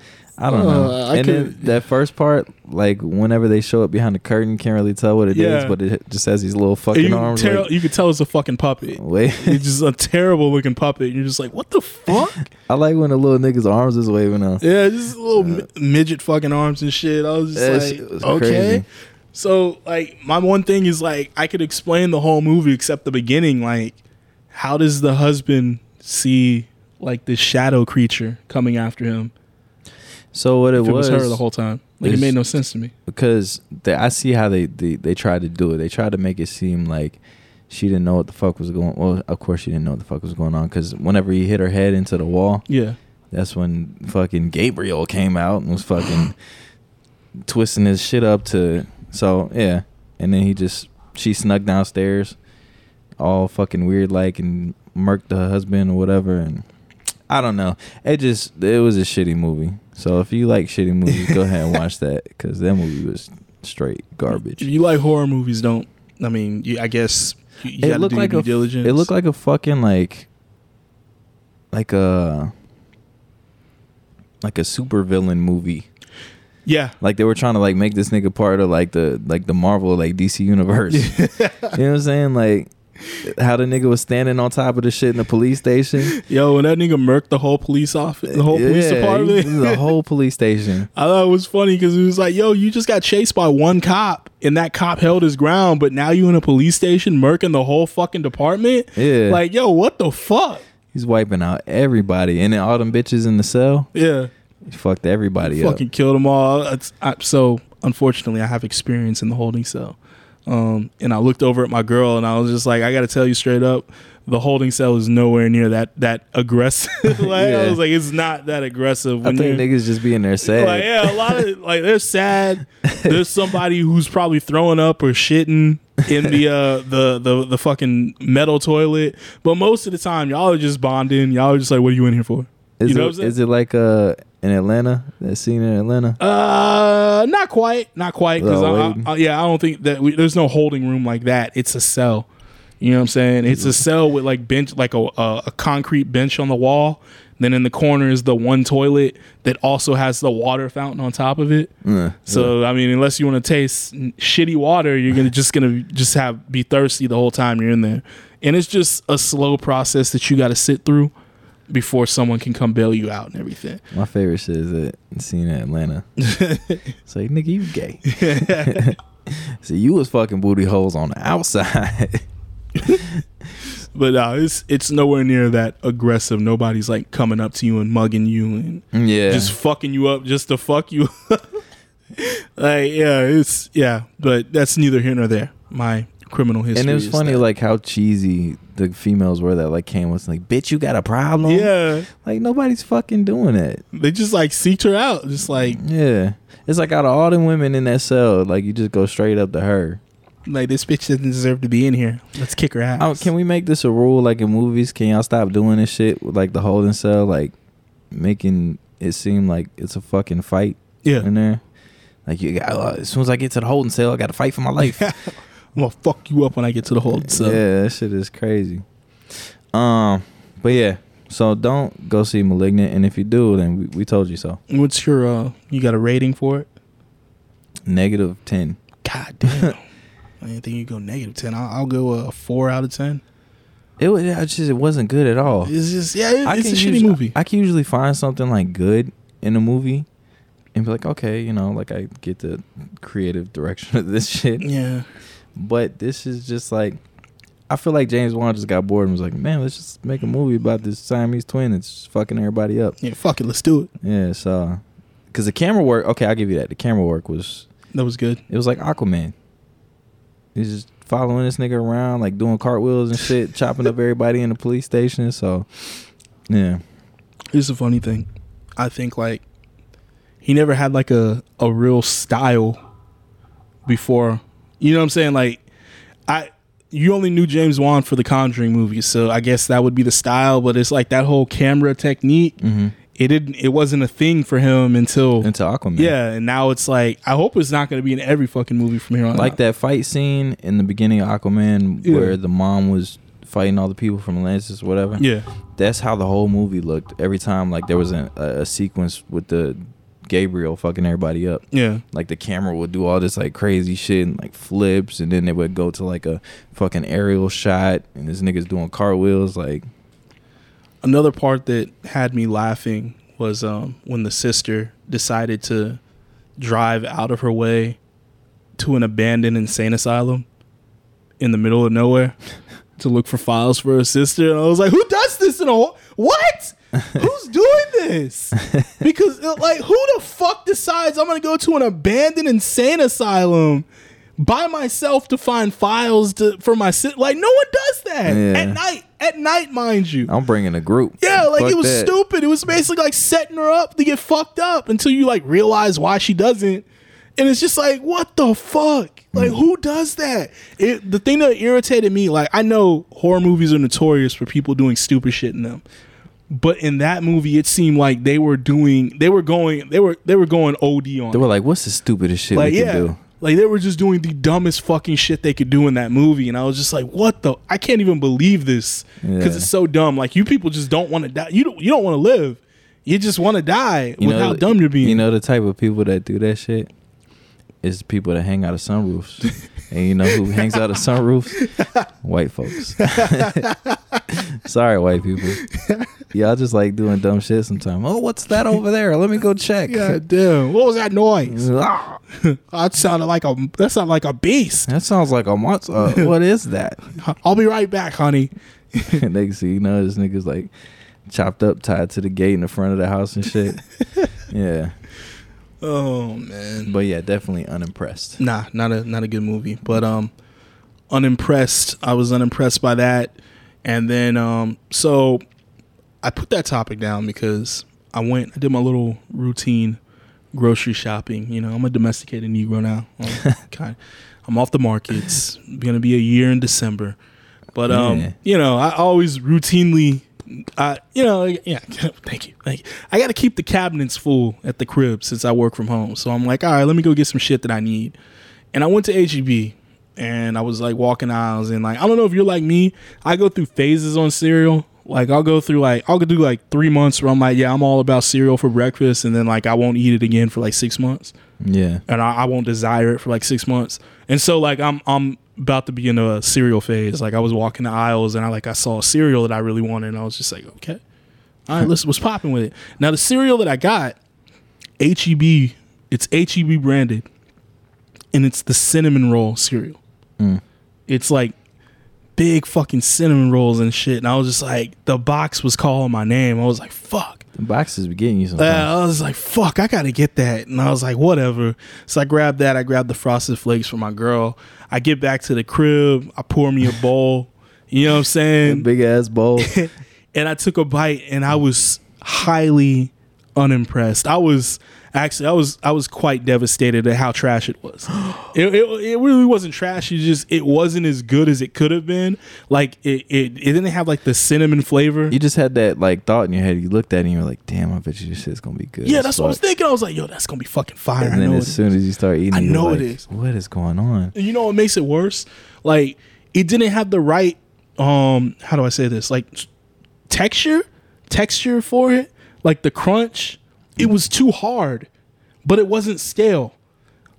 I don't know. Uh, I and then that first part, like whenever they show it behind the curtain, can't really tell what it is, Yeah. but it just has these little fucking you, arms. tell, like, you can tell it's a fucking puppet. wait, It's just a terrible looking puppet. You're just like, what the fuck? I like when the little nigga's arms is waving out. yeah, just little mi- midget fucking arms and shit. I was just like, was okay. crazy. So like my one thing is like I could explain the whole movie except the beginning. Like, how does the husband see like this shadow creature coming after him? So what it If it was, was, her the whole time. Like it made no sense to me. because I see how they, they they tried to do it. They tried to make it seem like she didn't know what the fuck was going. Well, of course she didn't know what the fuck was going on because whenever he hit her head into the wall, Yeah. that's when fucking Gabriel came out and was fucking twisting his shit up to so yeah, and then he just she snuck downstairs, all fucking weird like and murked the husband or whatever, and I don't know. It just it was a shitty movie. So if you like shitty movies, go ahead and watch that because that movie was straight garbage. If you like horror movies, don't. I mean, you, I guess you, you it looked like a diligence. it looked like a fucking like like a like a super villain movie. yeah. Like they were trying to like make this nigga part of like the like the Marvel like DC universe. you know what I'm saying? Like how the nigga was standing on top of the shit in the police station. Yo, when that nigga murked the whole police office, the whole police department. the whole police station. I thought it was funny because it was like, yo, you just got chased by one cop and that cop held his ground, but now you in a police station murking the whole fucking department. Yeah. Like, yo, what the fuck? He's wiping out everybody, and then all them bitches in the cell. Yeah. He fucked everybody up. fucking killed them all. I, so unfortunately, I have experience in the holding cell. Um, and I looked over at my girl and I was just like, I got to tell you straight up, the holding cell is nowhere near that that aggressive. like, I was like, it's not that aggressive. I think niggas just being there sad. like yeah, a lot of like they're sad. There's somebody who's probably throwing up or shitting in the uh the the the fucking metal toilet. But most of the time, y'all are just bonding. Y'all are just like, what are you in here for? Is you know it, what I'm saying? is it like uh in Atlanta? That scene in Atlanta? Uh, not quite, not quite. Because Oh, I. I, yeah, I don't think that we, there's no holding room like that. It's a cell. You know what I'm saying? It's a cell with like bench, like a a, a concrete bench on the wall. Then in the corner is the one toilet that also has the water fountain on top of it. Uh, So I mean, unless you want to taste shitty water, you're gonna just gonna just have be thirsty the whole time you're in there, and it's just a slow process that you got to sit through before someone can come bail you out and everything. my favorite shit is that scene in Atlanta. it's like nigga, you gay. See, you was fucking booty holes on the outside. But uh, it's it's nowhere near that aggressive. Nobody's like coming up to you and mugging you and yeah, just fucking you up just to fuck you. like yeah, it's yeah, but that's neither here nor there. My criminal history. and it was funny like how cheesy the females were that like came with like, bitch, you got a problem? yeah, like nobody's fucking doing it. they just like seeked her out, just like Yeah, it's like out of all the women in that cell, like you just go straight up to her. like this bitch doesn't deserve to be in here. Let's kick her ass. Oh, can we make this a rule like in movies? Can y'all stop doing this shit with like the holding cell, like making it seem like it's a fucking fight Yeah, in there? Like you got uh, as soon as I get to the holding cell, I got to fight for my life. I'm gonna fuck you up when I get to the hold. So yeah, that shit is crazy. Um, but yeah, so don't go see Malignant, and if you do, then we, we told you so. what's your uh? You got a rating for it? Negative ten. God damn. I didn't think you go negative ten. I'll, I'll go a four out of ten. It was it just it wasn't good at all. It's just yeah, it- I it's a shitty movie. I can usually find something like good in a movie and be like, okay, you know, like I get the creative direction of this shit. yeah, But this is just like, I feel like James Wan just got bored and was like, man, let's just make a movie about this Siamese twin that's fucking everybody up. yeah. Fuck it, let's do it. Yeah, so, because the camera work, okay, I'll give you that. The camera work was, That was good. it was like Aquaman. He's just following this nigga around, like doing cartwheels and shit, chopping up everybody in the police station. So, yeah. Here's the funny thing. I think like he never had like a a real style before. You know what I'm saying? Like I you only knew James Wan for the Conjuring movies, so I guess that would be the style, but it's like that whole camera technique, Mm-hmm. it didn't it wasn't a thing for him until Into Aquaman. Yeah, and now it's like I hope it's not going to be in every fucking movie from here on like out. that fight scene in the beginning of Aquaman Yeah. where the mom was fighting all the people from Atlantis or whatever. Yeah. That's how the whole movie looked. Every time like there was a, a sequence with the Gabriel fucking everybody up. Yeah. Like the camera would do all this like crazy shit and like flips and then they would go to like a fucking aerial shot and this nigga's doing cartwheels like another part that had me laughing was um, when the sister decided to drive out of her way to an abandoned insane asylum in the middle of nowhere to look for files for her sister. And I was like, who does this in a what? Who's doing this? Because uh, like, who the fuck decides I'm gonna go to an abandoned insane asylum? By myself to find files to for my sister. Like no one does that Yeah. at night. At night, mind you. I'm bringing a group. Yeah, like Fuck it was that. stupid. It was basically like setting her up to get fucked up until you like realize why she doesn't. And it's just like, what the fuck? Like, who does that? It, the thing that irritated me, like, I know horror movies are notorious for people doing stupid shit in them, but in that movie, it seemed like they were doing, they were going, they were, they were going OD on. They it. were like, "What's the stupidest shit like, we yeah, can do?" like they were just doing the dumbest fucking shit they could do in that movie, and I was just like, what the? I can't even believe this because Yeah. it's so dumb. Like, you people just don't want to die. You don't, you don't want to live. You just want to die You with know, how dumb you're being. You know the type of people that do that shit is people that hang out of sunroofs. and you know who hangs out of sunroofs? White folks. Sorry, white people. Y'all just like doing dumb shit sometimes. Oh, what's that over there? Let me go check. God damn! What was that noise? Ah, that sounded like a that sounded like a beast. that sounds like a monster. Uh, what is that? I'll be right back, honey. and they see, you know, this nigga's like chopped up, tied to the gate in the front of the house and shit. yeah. Oh man. But yeah, definitely unimpressed. Nah, not a not a good movie. But um unimpressed. I was unimpressed by that. And then um so I put that topic down because I went I did my little routine grocery shopping. You know, I'm a domesticated Negro now. I'm kind I'm off the markets. Gonna be a year in December. But um, Yeah. you know, I always routinely I you know, yeah, thank you. Thank you. I gotta keep the cabinets full at the crib since I work from home. So I'm like, all right, let me go get some shit that I need. And I went to HEB and I was like walking aisles and like I don't know if you're like me. I go through phases on cereal. Like I'll go through like I'll do like three months where I'm like, yeah, I'm all about cereal for breakfast, and then like I won't eat it again for like six months, Yeah. and I, I won't desire it for like six months. And so like I'm I'm about to be in a cereal phase. Like I was walking the aisles and I like I saw a cereal that I really wanted, and I was just like, okay, all right, let's what's popping with it. Now the cereal that I got, HEB, it's HEB branded, and it's the cinnamon roll cereal. Mm. It's like big fucking cinnamon rolls and shit. And I was just like, the box was calling my name. I was like, fuck. The boxes be getting you Uh, sometimes. I was like, fuck, I gotta get that. And I was like, whatever. So I grabbed that. I grabbed the frosted flakes for my girl. I get back to the crib. I pour me a bowl. You know what I'm saying? Big ass bowl. and I took a bite and I was highly unimpressed. I was actually I was I was quite devastated at how trash it was. it, it, it really wasn't trash. It just it wasn't as good as it could have been. Like it, it it didn't have like the cinnamon flavor. You just had that like thought in your head. You looked at it and you were like, "Damn, I bet you this shit's gonna be good." yeah, that's what I was thinking. I was like, yo, that's gonna be fucking fire. And then as soon as you start eating, I know like, it is. What is going on? And you know what makes it worse? Like it didn't have the right um how do I say this? Like texture, texture for it, like the crunch. It was too hard, but it wasn't stale.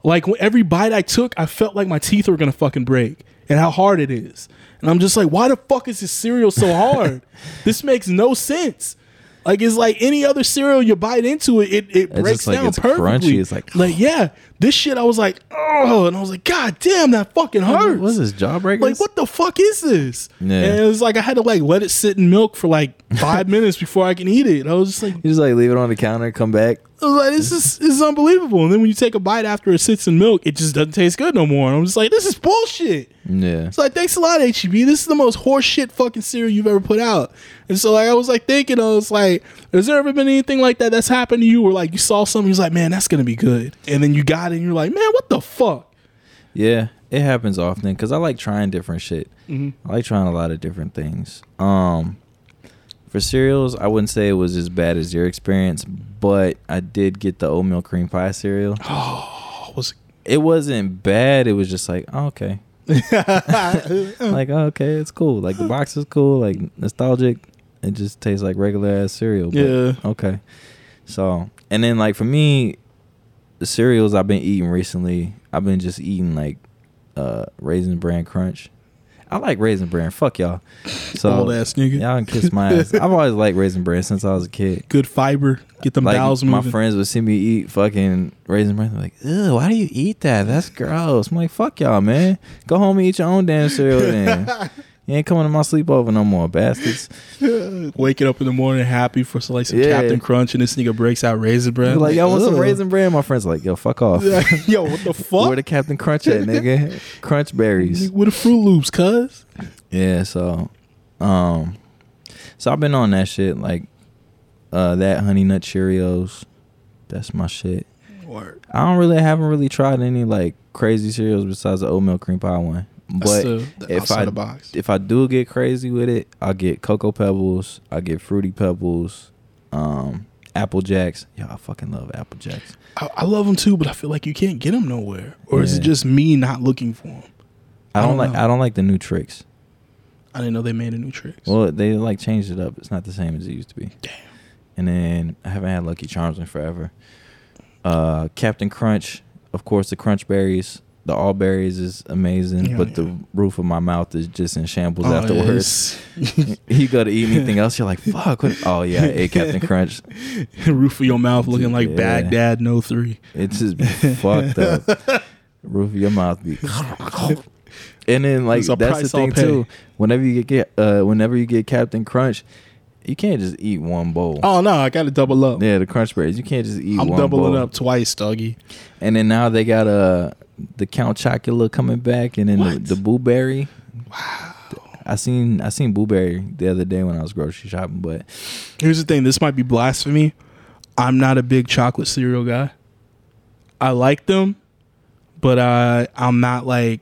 Like every bite I took, I felt like my teeth were gonna fucking break, and how hard it is. And I'm just like, why the fuck is this cereal so hard? this makes no sense. Like it's like any other cereal you bite into it, it, it breaks like down it's perfectly. crunchy. It's like- like yeah, this shit. I was like, oh, and I was like, god damn, that fucking hurts. What's this jawbreaker? Like what the fuck is this? Yeah. And it was like I had to like let it sit in milk for like five minutes before I can eat it. I was just like, You just like leave it on the counter, come back. I was like, this is this is unbelievable. And then when you take a bite after it sits in milk, it just doesn't taste good no more. And I'm just like, this is bullshit. Yeah. It's like, thanks a lot, HEB. This is the most horseshit fucking cereal you've ever put out. And so like I was like thinking, I was like, has there ever been anything like that that's happened to you where like you saw something, you're like, man, that's gonna be good. And then you got it and you're like, man, what the fuck? Yeah, it happens often because I like trying different shit. Mm-hmm. I like trying a lot of different things. Um, for cereals, I wouldn't say it was as bad as your experience, but I did get the oatmeal cream pie cereal. Oh, was It wasn't bad. It was just like oh, okay, like oh, okay, it's cool. Like the box is cool. Like nostalgic. It just tastes like regular ass cereal. But Yeah. Okay. So and then like for me, the cereals I've been eating recently, I've been just eating like uh raisin bran crunch. I like raisin bran. Fuck y'all. So old ass nigga. y'all can kiss my ass. I've always liked raisin bran since I was a kid. Good fiber. Get them Like bowels my friends would see me eat fucking raisin bran. They're like, "Ew, why do you eat that? That's gross." I'm like, "Fuck y'all, man. Go home and eat your own damn cereal then. you ain't coming to my sleepover no more, bastards." Waking up in the morning happy for some, like some Yeah. Captain Crunch and this nigga breaks out raisin bread. They're like, y'all want some raisin bran? My friends like, "Yo, fuck off." Yo, what the fuck? Where the Captain Crunch at, nigga? Crunch berries. With the Fruit Loops, cuz. Yeah, so um so I've been on that shit like uh that honey nut Cheerios. That's my shit. Word. I don't really haven't really tried any like crazy cereals besides the oatmeal cream pie one. But the, the if I if I do get crazy with it, I'll get cocoa pebbles. I get fruity pebbles, um, apple jacks. Yo, I fucking love apple jacks. I, I love them too, but I feel like you can't get them nowhere. Or is it just me not looking for them? I I don't, don't like know. I don't like the new Trix. I didn't know they made a new Trix. Well, they like changed it up. It's not the same as it used to be. Damn. And then I haven't had Lucky Charms in forever. Uh, Captain Crunch, of course, the Crunch Berries. The all berries is amazing, Yeah, but yeah. the roof of my mouth is just in shambles Oh, afterwards. you go to eat anything else, you're like, fuck. What? Oh yeah, I ate Captain Crunch. roof of your mouth looking like Yeah. Baghdad No Three. It's just fucked up. Roof of your mouth be. and then like that's the thing too. Whenever you get uh, whenever you get Captain Crunch, you can't just eat one bowl. Oh no, I got to double up. Yeah, the Crunch Berries. You can't just eat I'm doubling bowl. up twice, doggy. And then now they got uh, the Count Chocula coming back, and then the, What? the. Wow. I seen I seen Boo Berry the other day when I was grocery shopping, but Here's the thing. This might be blasphemy. I'm not a big chocolate cereal guy. I like them, but I I'm not like,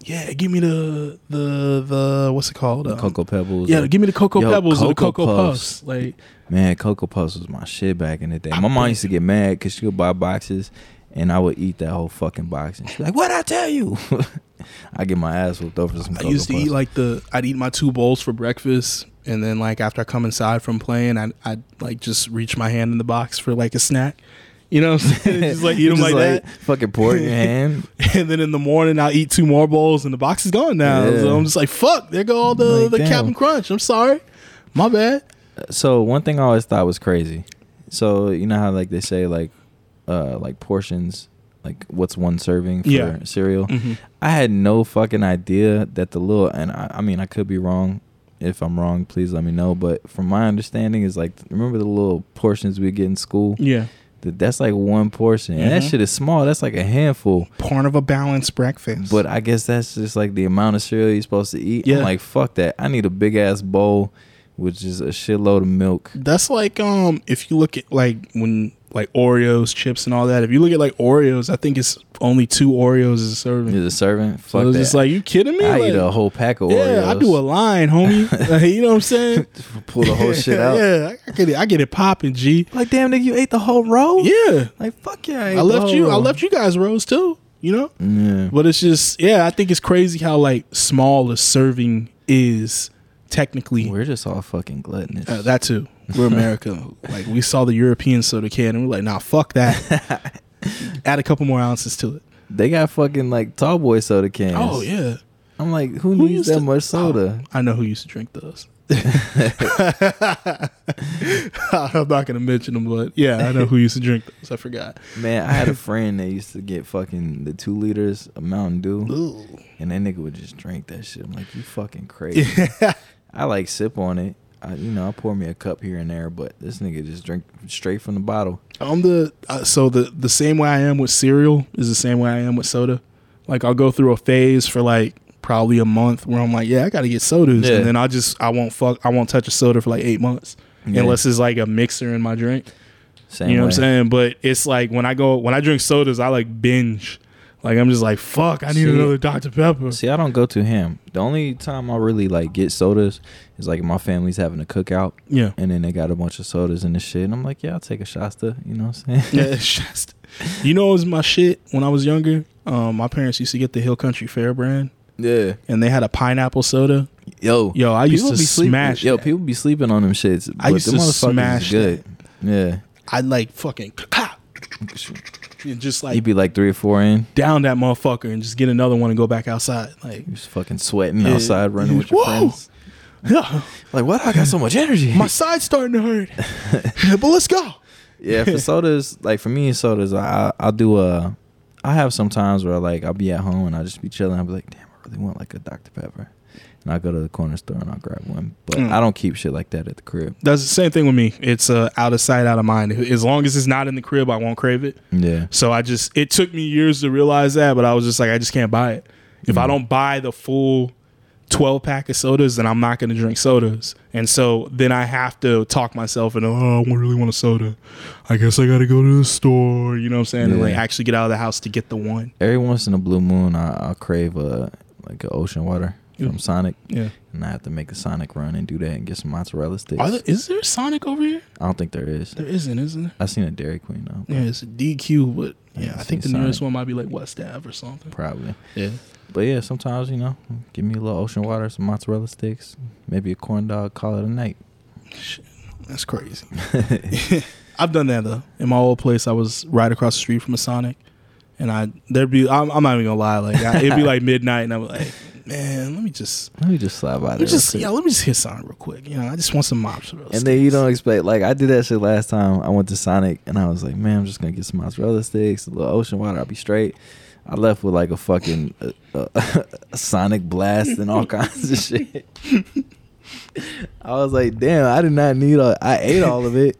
yeah, give me the the the what's it called? the Um, Cocoa Pebbles. Yeah, give me the cocoa Yo, pebbles or the Cocoa cocoa Puffs. puffs. Like Man, Cocoa Puffs was my shit back in the day. I My mom used to get mad because she would buy boxes, and I would eat that whole fucking box. And she'd like, "What I tell you?" I get my ass whooped over some. I used to eat like the I'd eat my two bowls for breakfast, and then like after I come inside from playing, I I'd like just reach my hand in the box for like a snack. You know, what I'm saying? just like eat them Just, like, that. Fucking pour in your hand. and then in the morning I'll eat two more bowls and the box is gone now. Yeah. So I'm just like, fuck, there go all the, Like, the damn. Captain Crunch. I'm sorry. My bad. So one thing I always thought was crazy. So you know how like they say like, uh, like portions, like what's one serving for Yeah. cereal. Mhm. I had no fucking idea that the little and I, I mean I could be wrong. If I'm wrong, please let me know. But from my understanding, is like remember the little portions we get in school. Yeah. That that's like one portion, and that Mhm. shit is small. That's like a handful. Part of a balanced breakfast. But I guess that's just like the amount of cereal you're supposed to eat. Yeah. I'm like fuck that. I need a big ass bowl which is a shitload of milk. that's like um if you look at like when like Oreos, chips, and all that. If you look at like Oreos, I think it's only two Oreos as a serving. Is a servant? so Fuck it's that. just like you kidding me? I Like, eat a whole pack of yeah, Oreos. Yeah, I do a line, homie. Like, you know what I'm saying? Pull the whole shit out. Yeah, I get it. I get it popping, G. Like damn, nigga, you ate the whole row. Yeah, Like fuck yeah. I left you. I left you guys rows too. You know. Yeah. But it's just, yeah, I think it's crazy how like small a serving is technically. We're just all fucking gluttonous. Uh, that too. We're America. like we saw the European soda can and we're like, nah, fuck that. Add a couple more ounces to it. they got fucking like tall boy soda cans. Oh yeah, I'm like, who, Who needs that to- much soda? I know who used to drink those. I'm not gonna mention them, but yeah, I know who used to drink those. I forgot. Man, I had a friend that used to get fucking the two liters of Mountain Dew, Ooh. and that nigga would just drink that shit. I'm like, you fucking crazy. I like sip on it. I, you know, I pour me a cup here and there, but this nigga just drink straight from the bottle. I'm the uh, so the the same way I am with cereal is the same way I am with soda. Like I'll go through a phase for like probably a month where I'm like, yeah, I got to get sodas, Yeah. and then I just I won't fuck I won't touch a soda for like eight months Yeah. unless it's like a mixer in my drink. Same you know way. what I'm saying? But it's like when I go when I drink sodas, I like binge. Like I'm just like fuck, I need See- another Dr Pepper. See, I don't go to him. The only time I really like get sodas is like my family's having a cookout, Yeah. and then they got a bunch of sodas and the shit. And I'm like, yeah, I'll take a Shasta. You know what I'm saying? Yeah, just you know, it was my shit when I was younger. Um, my parents used to get the Hill Country Fair brand, yeah. and they had a pineapple soda. Yo, Yo, I used to be sleeping- smash. Yo, that. people be sleeping on them shits. I used to smash good. Yeah, I'd like fucking and just like you'd be like three or four in. down that motherfucker and just get another one and go back outside. Like, You just fucking sweating Yeah. outside, running with your Whoa. friends. yeah, Like, what? I got so much energy. my side's starting to hurt. But let's go. yeah, for sodas, like for me, sodas, I I'll do a. I have some times where like I'll be at home and I'll just be chilling. I'll be like, damn, I really want like a Dr Pepper, and I'll go to the corner store and I'll grab one. But Mm. I don't keep shit like that at the crib. That's the same thing with me. It's uh, out of sight, out of mind. As long as it's not in the crib, I won't crave it. Yeah, So I just it took me years to realize that, but I was just like, I just can't buy it. If I Mhm. don't buy the full 12 pack of sodas, then I'm not going to drink sodas. And so then I have to talk myself into, oh, I really want a soda. I guess I got to go to the store. You know what I'm saying? And like actually get out of the house to get the one. Every once in a blue moon, I, I'll crave a like a ocean water from Sonic, Yeah. and I have to make a Sonic run and do that and get some mozzarella sticks. There, is there a Sonic over here? I don't think there is. There isn't, isn't there? I seen a Dairy Queen though. Yeah, it's a DQ, but Yeah, yeah, I I think the see nearest one might be like West Ave or something. Probably. Yeah. But yeah, sometimes you know, give me a little ocean water, some mozzarella sticks, maybe a corn dog. Call it a night. That's crazy. I've done that though. In my old place, I was right across the street from a Sonic, and I there'd be I'm, I'm not even gonna lie, like I, it'd be like midnight, and I'm like, man, let me just Let me just slide by let there. me just yeah, let me just hit Sonic real quick. You know, I just want some mozzarella. And then you don't expect like I did that shit last time. I went to Sonic and I was like, man, I'm just gonna get some mozzarella sticks, a little ocean water. I'll be straight. I left with like a fucking uh, uh, Sonic blast and all kinds of shit. I was like, damn, I did not need all. I ate all of it,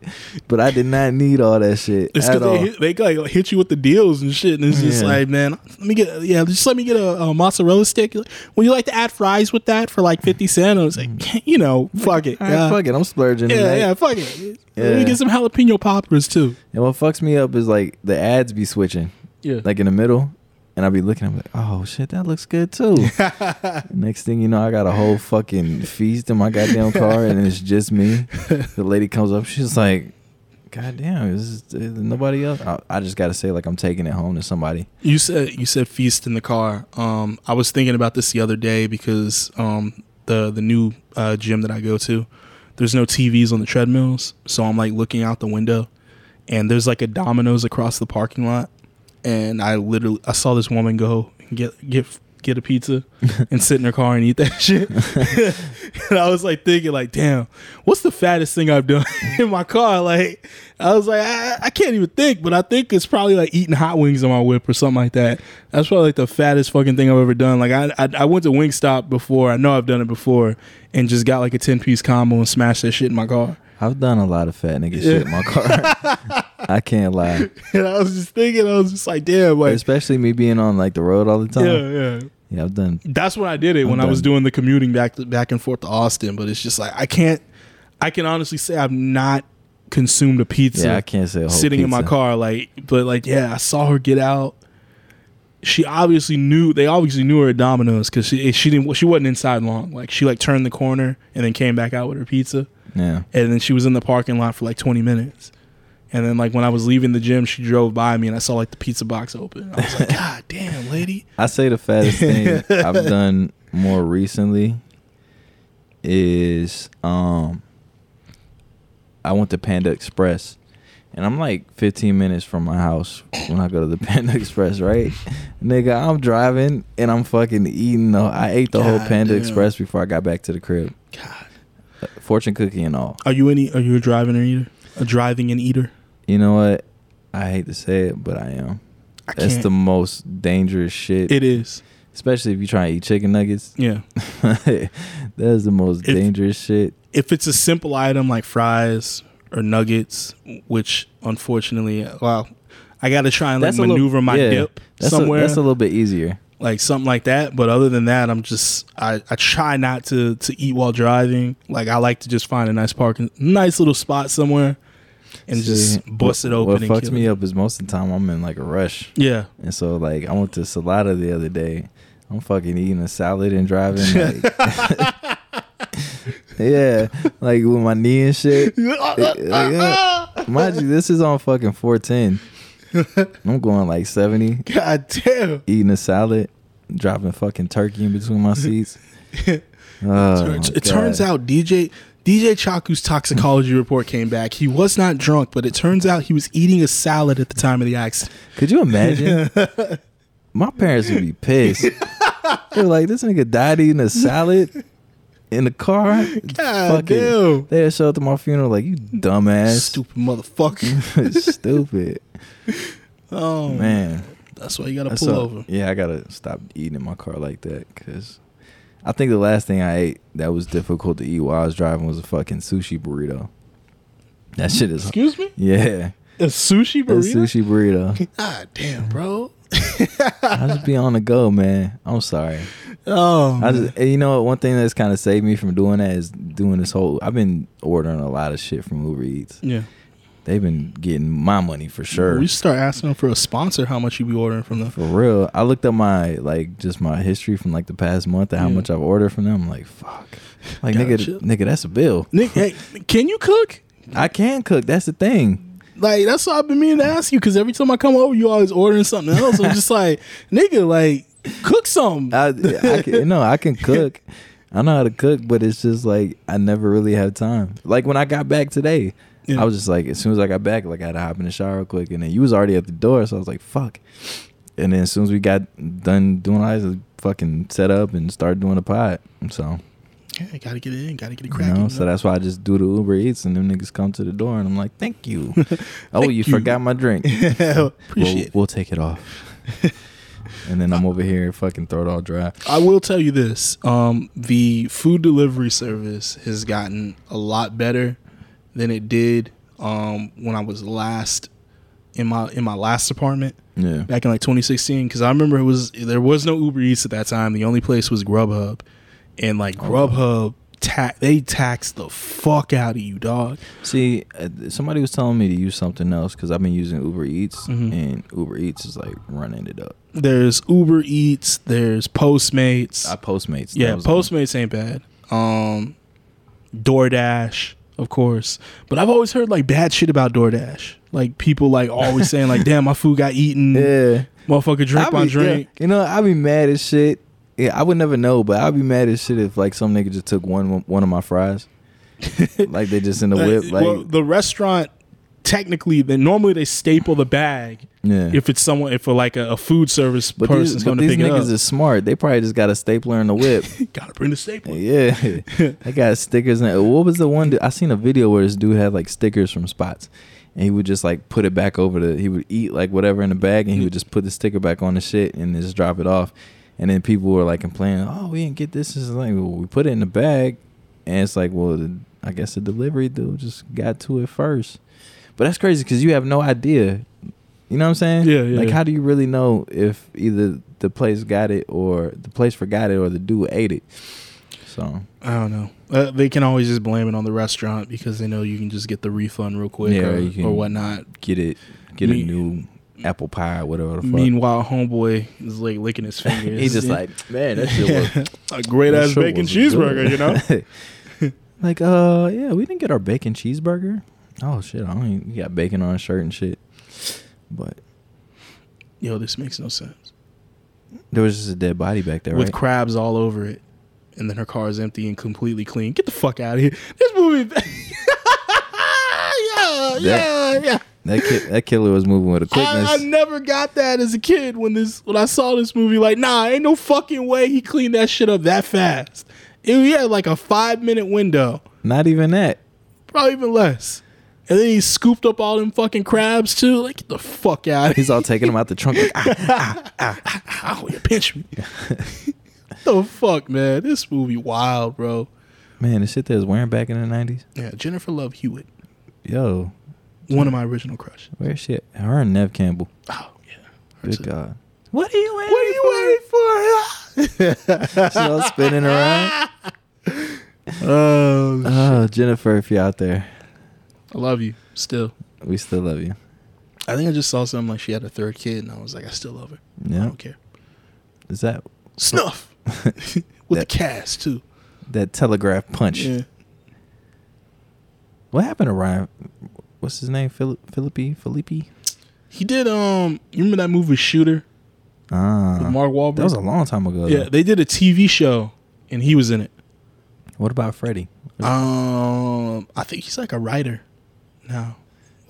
but I did not need all that shit It's because all. they, hit- they like hit you with the deals and shit, and it's just Yeah. like, man, let me get yeah, just let me get a, a mozzarella stick. Would you like to add fries with that for like fifty cent? I was like, mm. you know, fuck it, right, yeah, fuck it, I'm splurging. yeah, tonight. yeah, fuck it. Let me get some jalapeno poppers too. And what fucks me up is like the ads be switching, Yeah, like in the middle, and I'll be looking. I'm like, oh shit, that looks good too. Next thing you know, I got a whole fucking feast in my goddamn car, and it's just me. The lady comes up, she's like, "God damn, is nobody else?" I, I just gotta say, like, I'm taking it home to somebody. You said you said feast in the car. Um, I was thinking about this the other day because um, the the new uh, gym that I go to, there's no TVs on the treadmills, so I'm like looking out the window, and there's like a Domino's across the parking lot, and I literally I saw this woman go get get get a pizza and sit in her car and eat that shit, and I was like thinking like, damn, what's the fattest thing I've done in my car? Like, I was like, I, I can't even think, but I think it's probably like eating hot wings on my whip or something like that. That's probably like the fattest fucking thing I've ever done. Like, I I, I went to Wingstop before. I know I've done it before, and just got like a ten piece combo and smashed that shit in my car. I've done a lot of fat nigga shit in my car. I can't lie, And I was just thinking, I was just like, damn, like, especially me being on like the road all the time. yeah, yeah. Yeah, I've done. That's when I did it I'm when I was doing the commuting back to, back and forth to Austin. But it's just like I can't. I can honestly say I've not consumed a pizza. Yeah, I can't say sitting in my car like but like yeah i saw her get out she obviously knew they obviously knew her at domino's because she she didn't she wasn't inside long like she like turned the corner and then came back out with her pizza Yeah, and then she was in the parking lot for like 20 minutes and then like when i was leaving the gym she drove by me and i saw like the pizza box open i was like god damn lady I say the fattest thing I've done more recently is um I went to Panda Express and I'm like 15 minutes from my house when I go to the Panda Express, right? Nigga, I'm driving and I'm fucking eating the I ate the whole Panda damn. Express before I got back to the crib. god Fortune cookie and all. are you any are you a driving or eater a driving and eater You know what? I hate to say it, but I am. I That's the most dangerous shit. it is Especially if you try to eat chicken nuggets. yeah That's the most If- dangerous shit. if it's a simple item like fries or nuggets, which unfortunately, well, I got to try and like a little- maneuver my yeah, dip That's somewhere, A, that's a little bit easier. Like something like that. But other than that, I'm just I, I try not to to eat while driving. Like I like to just find a nice parking, nice little spot somewhere, and See, just bust what- it open. What and fucks me it. up is most of the time I'm in like a rush, Yeah, and so like I went to Salata the other day. I'm fucking eating a salad and driving. Like, yeah, like with my knee and shit. Like, yeah. Mind you, this is on fucking 410. I'm going like 70, God damn. eating a salad, dropping fucking turkey in between my seats. Oh, it it turns oh, out DJ DJ Chaku's toxicology report came back. He was not drunk, but it turns out he was eating a salad at the time of the accident. Could you imagine? My parents would be pissed. They're like, this nigga died eating a salad in the car. God damn. They'd show up to my funeral like, you dumbass. Stupid motherfucker. Stupid. Oh Man. that's why you gotta That's pull all- over. Yeah, I gotta stop eating in my car like that because I think the last thing I ate that was difficult to eat while I was driving was a fucking sushi burrito. That shit is Excuse me. yeah. A sushi burrito. A sushi burrito. God damn, bro. I just be on the go, man. I'm sorry. Oh, I just, you know what? One thing that's kind of saved me from doing that is doing this whole. I've been ordering a lot of shit from Uber Eats. yeah. They've been getting my money for sure. We should start asking them for a sponsor. How much you be ordering from them? For real, I looked up my like just my history from like the past month and how Yeah. much I've ordered from them. I'm like, fuck, like Gotta nigga, nigga, that's a bill. Nick, hey, can you cook? I can cook. That's the thing. Like that's what I've been meaning to ask you because every time I come over, you always ordering something else. I'm just like, nigga, like cook something. I, I can, no, I can cook. I know how to cook, but it's just like I never really have time. Like when I got back today, Yeah. I was just like, as soon as I got back, like I had to hop in the shower real quick, and then you was already at the door, so I was like, fuck. And then as soon as we got done doing all this, fucking set up and started doing the pod. So yeah, gotta get it in, gotta get it you cracking. know, so that's why I just do the Uber Eats, and them niggas come to the door, and I'm like, thank you. oh, you, you. forgot my drink. Appreciate we'll, it. we'll take it off. and then I'm over here fucking throw it all dry. I will tell you this: um, the food delivery service has gotten a lot better than it did um, when I was last in my in my last apartment Yeah. back in like 2016. Because I remember it was there was no Uber Eats at that time. The only place was Grubhub, and like. Grubhub. Ta- they tax the fuck out of you, dog. See, uh, somebody was telling me to use something else because I've been using Uber Eats, Mhm. and Uber Eats is like running it up. There's Uber Eats. There's Postmates. I Postmates. yeah, Postmates ain't bad. Um, DoorDash, of course, but I've always heard like bad shit about DoorDash. Like people like always saying like, "Damn, my food got eaten." Yeah. Motherfucker, drink I my drink. yeah, You know, I'd be mad as shit. Yeah, I would never know, but I'd be mad as shit if like some nigga just took one one of my fries, like they just in the whip, like well, the restaurant technically, then normally they staple the bag yeah. if it's someone if for like a, a food service but person's these, going to pick it niggas is smart. They probably just got a stapler in the whip. Gotta bring the stapler. Yeah, I got stickers. And what was the one? I seen a video where this dude had like stickers from spots, and he would just like put it back over the. He would eat like whatever in the bag, and he mm-hmm. would just put the sticker back on the shit and just drop it off. And then people were like complaining, "Oh, we didn't get this." It's like, well, we put it in the bag, and it's like, well, the, I guess the delivery dude just got to it first. But that's crazy because you have no idea. You know what I'm saying? Yeah, yeah, Like, how do you really know if either the place got it or the place forgot it or the dude ate it? So I don't know. Uh, they can always just blame it on the restaurant because they know you can just get the refund real quick Yeah, or, or whatnot. get it, get Me- a new apple pie or whatever the fuck. Meanwhile, homeboy is like licking his fingers. He's just Yeah. like, man, that shit was a great ass shit bacon cheeseburger, you know. like, uh, yeah, we didn't get our bacon cheeseburger. Oh shit, I don't even, got bacon on a shirt and shit. But Yo, this makes no sense. there was just a dead body back there, With right? crabs all over it, and then her car is empty and completely clean. Get the fuck out of here. This movie. yeah, yeah, yeah. That ki- that killer was moving with a quickness. I, I never got that as a kid when this when I saw this movie. Like, nah, ain't no fucking way he cleaned that shit up that fast. It, he had like a five minute window, Not even that. probably even less. And then he scooped up all them fucking crabs too. Like, get the fuck out of here. He's all taking them out the trunk. Like, ah, ah, ah, ah. Ow, you pinch me. the fuck, man? This movie wild, bro. man, the shit they was wearing back in the nineties. Yeah, Jennifer Love Hewitt, Yo, one of my original crushes. where's shit? Her and Neve Campbell. Oh yeah. Good God. What are you waiting What are you waiting for? She's all spinning around. oh, Oh, Jennifer, if you're out there, I love you still. we still love you. I think I just saw something like she had a third kid, and I was like, I still love her. Yeah, I don't care. Is that Snuff with the cast too. that telegraph punch? Yeah. What happened to Ryan? What's his name? Philip Phillippe Phillippe? He did. Um, you remember that movie Shooter Ah, with Mark Wahlberg? that was a long time ago. yeah, though. they did a TV show, and he was in it. What about Freddie? Um, I think he's like a writer now,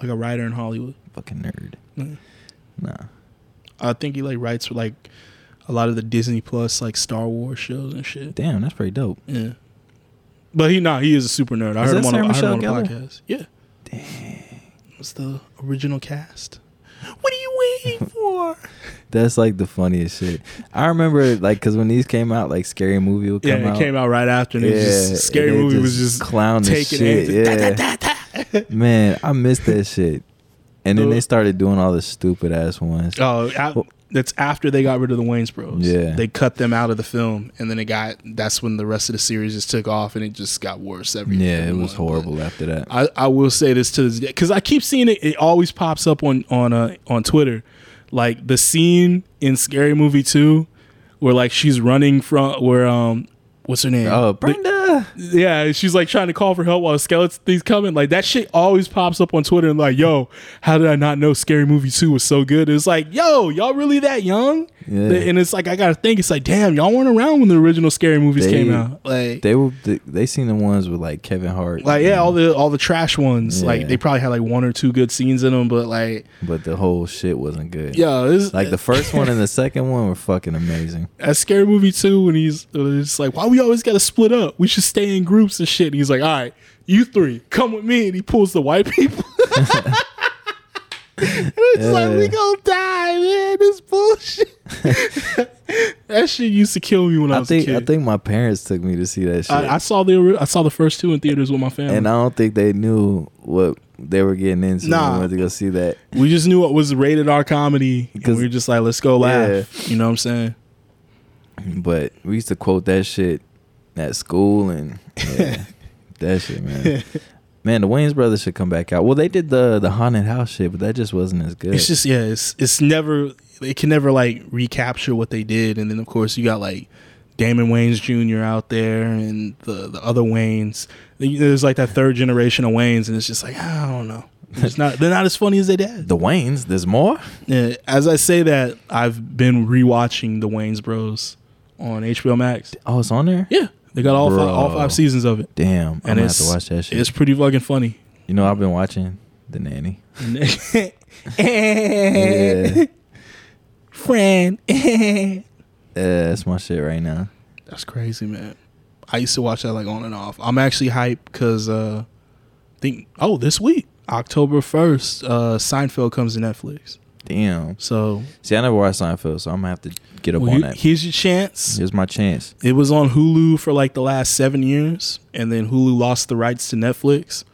like a writer in Hollywood. Fucking nerd. Yeah. Nah. I think he like writes for like a lot of the Disney Plus like Star Wars shows and shit. Damn, that's pretty dope. Yeah, but he not. He is a super nerd. I Is heard him on, a, I heard him on a podcast. Yeah. Dang. What's the original cast? What are you waiting for? That's like the funniest shit. I remember like because when these came out, like Scary Movie would come out. yeah, come it out. came out right after, and it Yeah, just scary movie was just clown taking shit. it. Yeah, man, I missed that shit. And then they started doing all the stupid ass ones. Oh, a- that's after they got rid of the Wayans Bros. Yeah. they cut them out of the film, and then it got. That's when the rest of the series just took off, and it just got worse every. yeah, it was horrible after that. I, I will say this to this day because I keep seeing it. It always pops up on on uh, on Twitter, like the scene in Scary Movie Two, where like she's running from where um what's her name? oh, The- Yeah, she's like trying to call for help while a skeleton thing's coming. Like that shit always pops up on Twitter and like, yo, how did I not know Scary Movie Two was so good? It's like, yo, y'all really that young? Yeah. And it's like I gotta think. It's like, damn, y'all weren't around when the original Scary movies They- came out. Like, They were they, they seen the ones with like Kevin Hart. like yeah, all the all the trash ones. Like they probably had like one or two good scenes in them, but like, but the whole shit wasn't good. yo, this Like the first one and the second one were fucking amazing. at Scary Movie Two when he's it's like, why we always gotta split up? We should stay in groups and shit. And he's like, all right, you three, come with me, and he pulls the white people. It's like we Yeah. gonna die, man. This bullshit. that shit used to kill me when I, I was think a I kid. think my parents took me to see that shit. I, I saw the I saw the first two in theaters with my family. and I don't think they knew what they were getting into when Nah. they went to go see that. we just knew it was rated R comedy, and Because- we were just like, let's go laugh. You know what I'm saying? But we used to quote that shit at school and yeah, that shit, man. Man, the Wayans brothers should come back out. Well, they did the the haunted house shit, but that just wasn't as good. It's just yeah, it's it's never it can never like recapture what they did, and then of course you got like Damon Wayans Jr. out there and the the other Wayans. There's like that third generation of Wayans, and it's just like I don't know. It's not they're not as funny as they did. the Wayans. There's more. Yeah, as I say that, I've been rewatching the Wayans Bros on HBO Max. Oh, it's on there. Yeah, they got all five, all five seasons of it, Damn, I'm and gonna have it's to watch that shit. it's pretty fucking funny. You know, I've been watching The Nanny. yeah. Friend. Yeah, that's my shit right now. That's crazy, man. I used to watch that like on and off. I'm actually hyped because uh think oh this week October first, uh Seinfeld comes to Netflix. Damn. So See, I never watched Seinfeld, so I'm gonna have to get up well, on you- that. here's your chance. Here's my chance. It was on Hulu for like the last seven years, and then Hulu lost the rights to Netflix.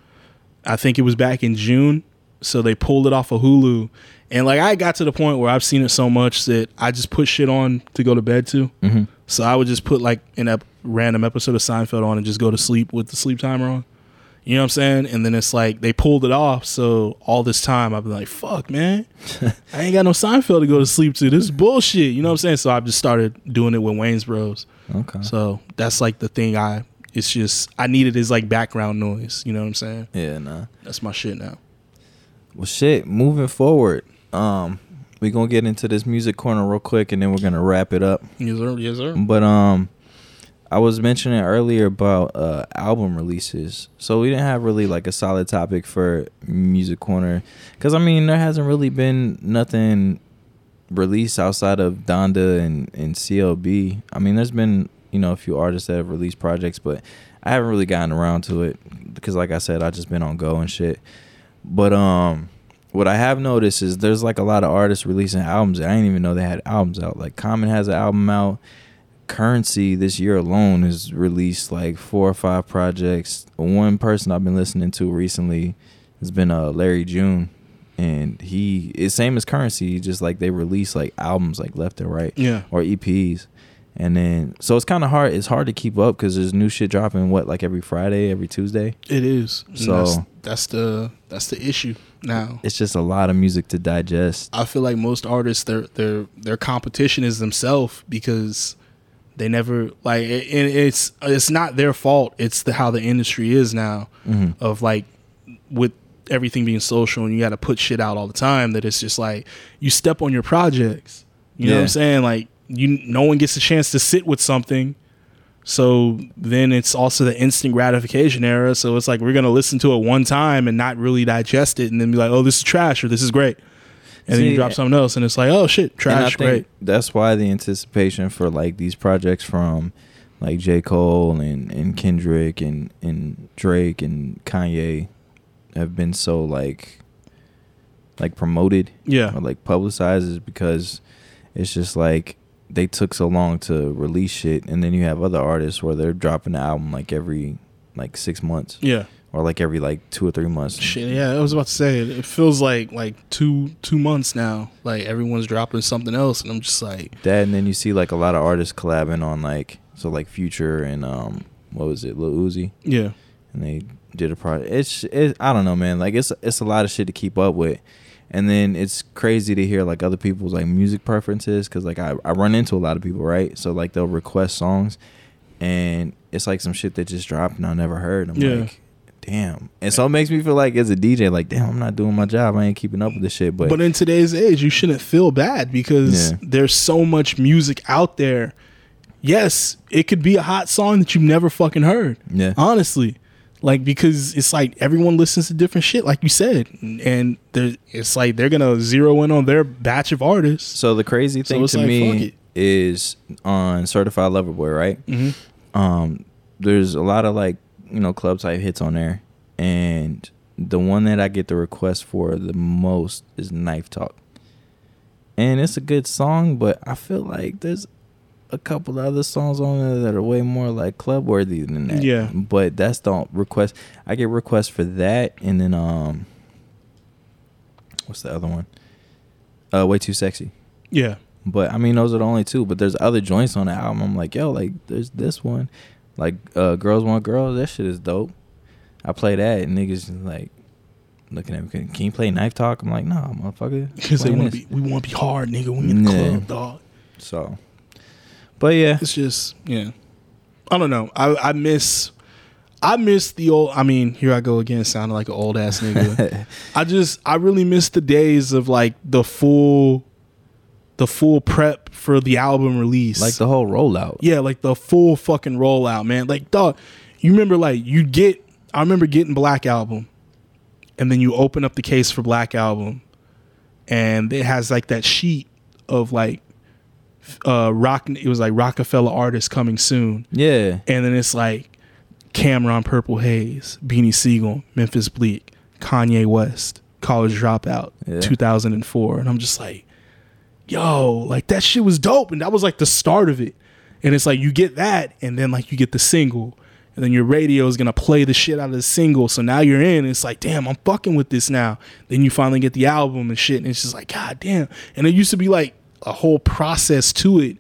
I think it was back in June, so they pulled it off of Hulu. And like I got to the point where I've seen it so much that I just put shit on to go to bed to. hmm So I would just put like an ep- random episode of Seinfeld on and just go to sleep with the sleep timer on. You know what I'm saying? And then it's like they pulled it off. So all this time I've been like, fuck, man. I ain't got no Seinfeld to go to sleep to. This is bullshit. You know what I'm saying? So I've just started doing it with Wayans Bros. Okay. So that's like the thing I it's just I need it as like background noise. You know what I'm saying? yeah, nah. That's my shit now. Well, shit. Moving forward, um, we gonna get into this music corner real quick, and then we're gonna wrap it up. Yes, sir. Yes, sir. But um, I was mentioning earlier about uh album releases, so we didn't have really like a solid topic for music corner, because I mean there hasn't really been nothing released outside of Donda and and CLB. I mean there's been you know a few artists that have released projects, but I haven't really gotten around to it because like I said I just been on go and shit. But um. What I have noticed is there's like a lot of artists releasing albums. I didn't even know they had albums out. Like Common has an album out. Currency this year alone has released like four or five projects. One person I've been listening to recently has been uh Larry June, and he is same as Currency. Just like they release like albums like left and right Yeah. or EPs, and then so it's kind of hard. It's hard to keep up because there's new shit dropping what like every Friday, every Tuesday. It is. So- that's, that's the that's the issue now. It's just a lot of music to digest. I feel like most artists their their their competition is themselves because they never like it- it's it's not their fault. It's the how the industry is now hmm of like with everything being social and you got to put shit out all the time that it's just like you step on your projects. You know what I'm saying? Like you no one gets a chance to sit with something. So then it's also the instant gratification era. So it's like we're gonna listen to it one time and not really digest it, and then be like, "Oh, this is trash" or "This is great," and then you drop something else, and it's like, "Oh shit, trash, great." That's why the anticipation for like these projects from like J. Cole and, and Kendrick and, and Drake and Kanye have been so like like promoted Yeah, or like publicized is because it's just like they took so long to release shit and then you have other artists where they're dropping the album like every like six months yeah, or like every like two or three months. Shit, yeah, I was about to say it. It feels like like two two months now. Like everyone's dropping something else, and I'm just like, That and then you see like a lot of artists collabing on like so like Future and um what was it Lil Uzi yeah, and they did a project. It's it, I don't know man like it's it's a lot of shit to keep up with. And then it's crazy to hear like other people's like music preferences because like I, I run into a lot of people right so like they'll request songs and it's like some shit that just dropped and I never heard. I'm Yeah. like, damn. And so it makes me feel like as a DJ, like, damn, I'm not doing my job. I ain't keeping up with this shit. But, but in today's age, you shouldn't feel bad because Yeah. there's so much music out there. Yes, it could be a hot song that you've never fucking heard. yeah, honestly like because it's like everyone listens to different shit like you said and there it's like they're gonna zero in on their batch of artists So the crazy thing it's to like, me is on Certified Lover Boy, right? mm-hmm. Um, there's a lot of like you know club type hits on there, and the one that I get the request for the most is Knife Talk, and it's a good song, but I feel like there's a couple other songs on there that are way more like club worthy than that. Yeah. but that's the request. I get requests for that, and then um, what's the other one? Uh, way too sexy. yeah But I mean, those are the only two. But there's other joints on the album. I'm like, yo, like there's this one, like uh, girls want girls. That shit is dope. I play that, and niggas just like looking at me. Can, can you play Knife Talk? I'm like, nah, motherfucker. because they want to be we want to be hard nigga we in the Yeah. club dog So, but yeah, it's just yeah i don't know i i miss i miss the old i mean here i go again sounding like an old ass nigga I just I really miss the days of like the full the full prep for the album release. like the whole rollout. yeah, like the full fucking rollout, man. Like dog, you remember like you get I remember getting Black Album and then you open up the case for Black Album and it has like that sheet of like uh rock it was like Roc-A-Fella artists coming soon Yeah, and then it's like Cam'ron Purple Haze, Beanie Sigel, Memphis Bleek, Kanye West, College Dropout, Yeah. 2004. And I'm just like, yo, like that shit was dope. And that was like the start of it. And it's like you get that, and then like you get the single, and then your radio is gonna play the shit out of the single. So now you're in. It's like, damn, I'm fucking with this now. Then you finally get the album and shit, and it's just like, god damn. And it used to be like a whole process to it,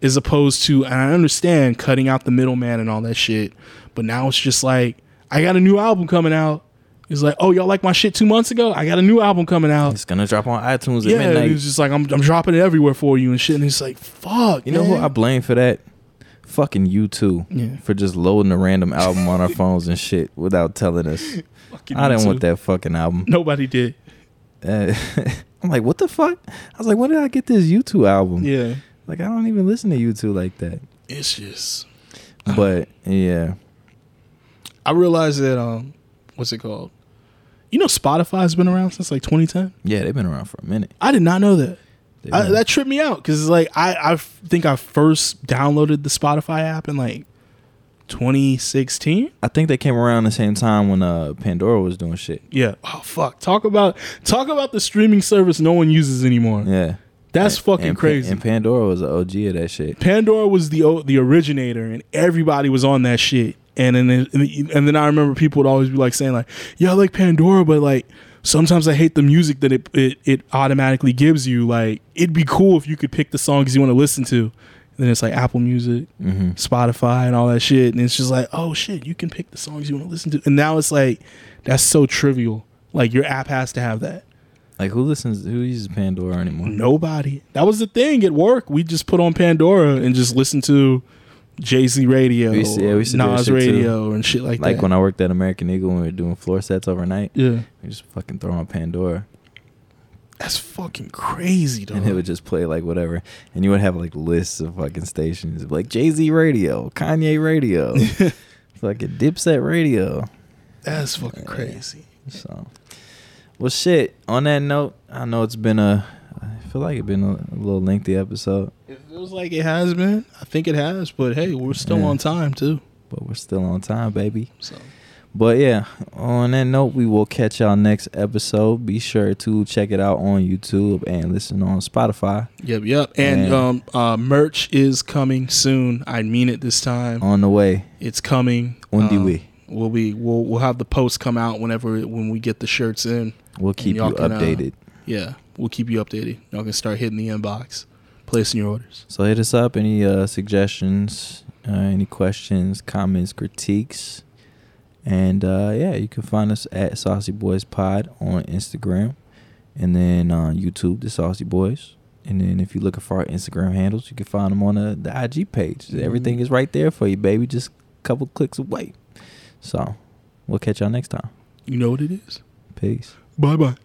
as opposed to, and I understand cutting out the middleman and all that shit, but now it's just like, I got a new album coming out. It's like, oh, y'all like my shit two months ago? I got a new album coming out. it's gonna drop on iTunes at Yeah, midnight. it's just like I'm, I'm dropping it everywhere for you and shit. And it's like, fuck. You know who. I blame for that? Fucking U2. Yeah. For just loading a random album on our phones and shit without telling us. Fucking I didn't want that fucking album. Nobody did. Uh, I'm like, what the fuck? I was like, when did I get this U2 album? Yeah. Like, I don't even listen to U2 like that. It's just. But yeah, I realized that um, what's it called? You know, Spotify's been around since like 2010. yeah, they've been around for a minute. I did not know that. They've I, been- that tripped me out because like I I think I first downloaded the Spotify app in like 2016. I think they came around the same time when uh Pandora was doing shit. Yeah. Oh fuck. Talk about talk about the streaming service no one uses anymore. Yeah, That's And- fucking and, Pa- crazy. And Pandora was the OG of that shit. Pandora was the o- the originator, and everybody was on that shit. And then and then I remember people would always be like saying like, "Yeah, I like Pandora, but like sometimes I hate the music that it it, it automatically gives you. Like it'd be cool if you could pick the songs you want to listen to." And then it's like Apple Music, hmm Spotify, and all that shit, and it's just like, oh shit, you can pick the songs you want to listen to. And now it's like that's so trivial. Like your app has to have that. Like, who listens? Who uses Pandora anymore? Nobody. That was the thing at work. We just put on Pandora and just listen to Jay Z radio, We used to- yeah, we used to do that Nas shit, too. radio, and shit like, Like that. Like when I worked at American Eagle when we were doing floor sets overnight, yeah, we just fucking throw on Pandora. that's fucking crazy, though. and it would just play like whatever, and you would have like lists of fucking stations, like Jay Z radio, Kanye radio, fucking Dipset radio. that's fucking Yeah. crazy. So, well, shit. On that note, I know it's been a, I feel like it's been a, a little lengthy episode, It feels like it has been. I think it has, but hey, we're still Yeah. on time too. but we're still on time, baby. So But yeah, on that note, we will catch y'all next episode. Be sure to check it out on YouTube and listen on Spotify. yep, yep. And Yeah. um, uh, merch is coming soon. I mean it this time. On the way, It's coming. on the Um, way. we'll be we'll we'll have the post come out whenever when we get the shirts in. We'll keep you can, uh, updated. Yeah, we'll keep you updated. Y'all can start hitting the inbox, placing your orders. So hit us up. Any uh, suggestions, uh, any questions, comments, critiques, and uh, yeah, you can find us at Saucy Boys Pod on Instagram, and then on YouTube, the Saucy Boys. And then if you're looking for our Instagram handles, you can find them on the, the IG page. Mhm. Everything is right there for you, baby. Just a couple clicks away. So we'll catch y'all next time. You know what it is. Peace. Bye bye.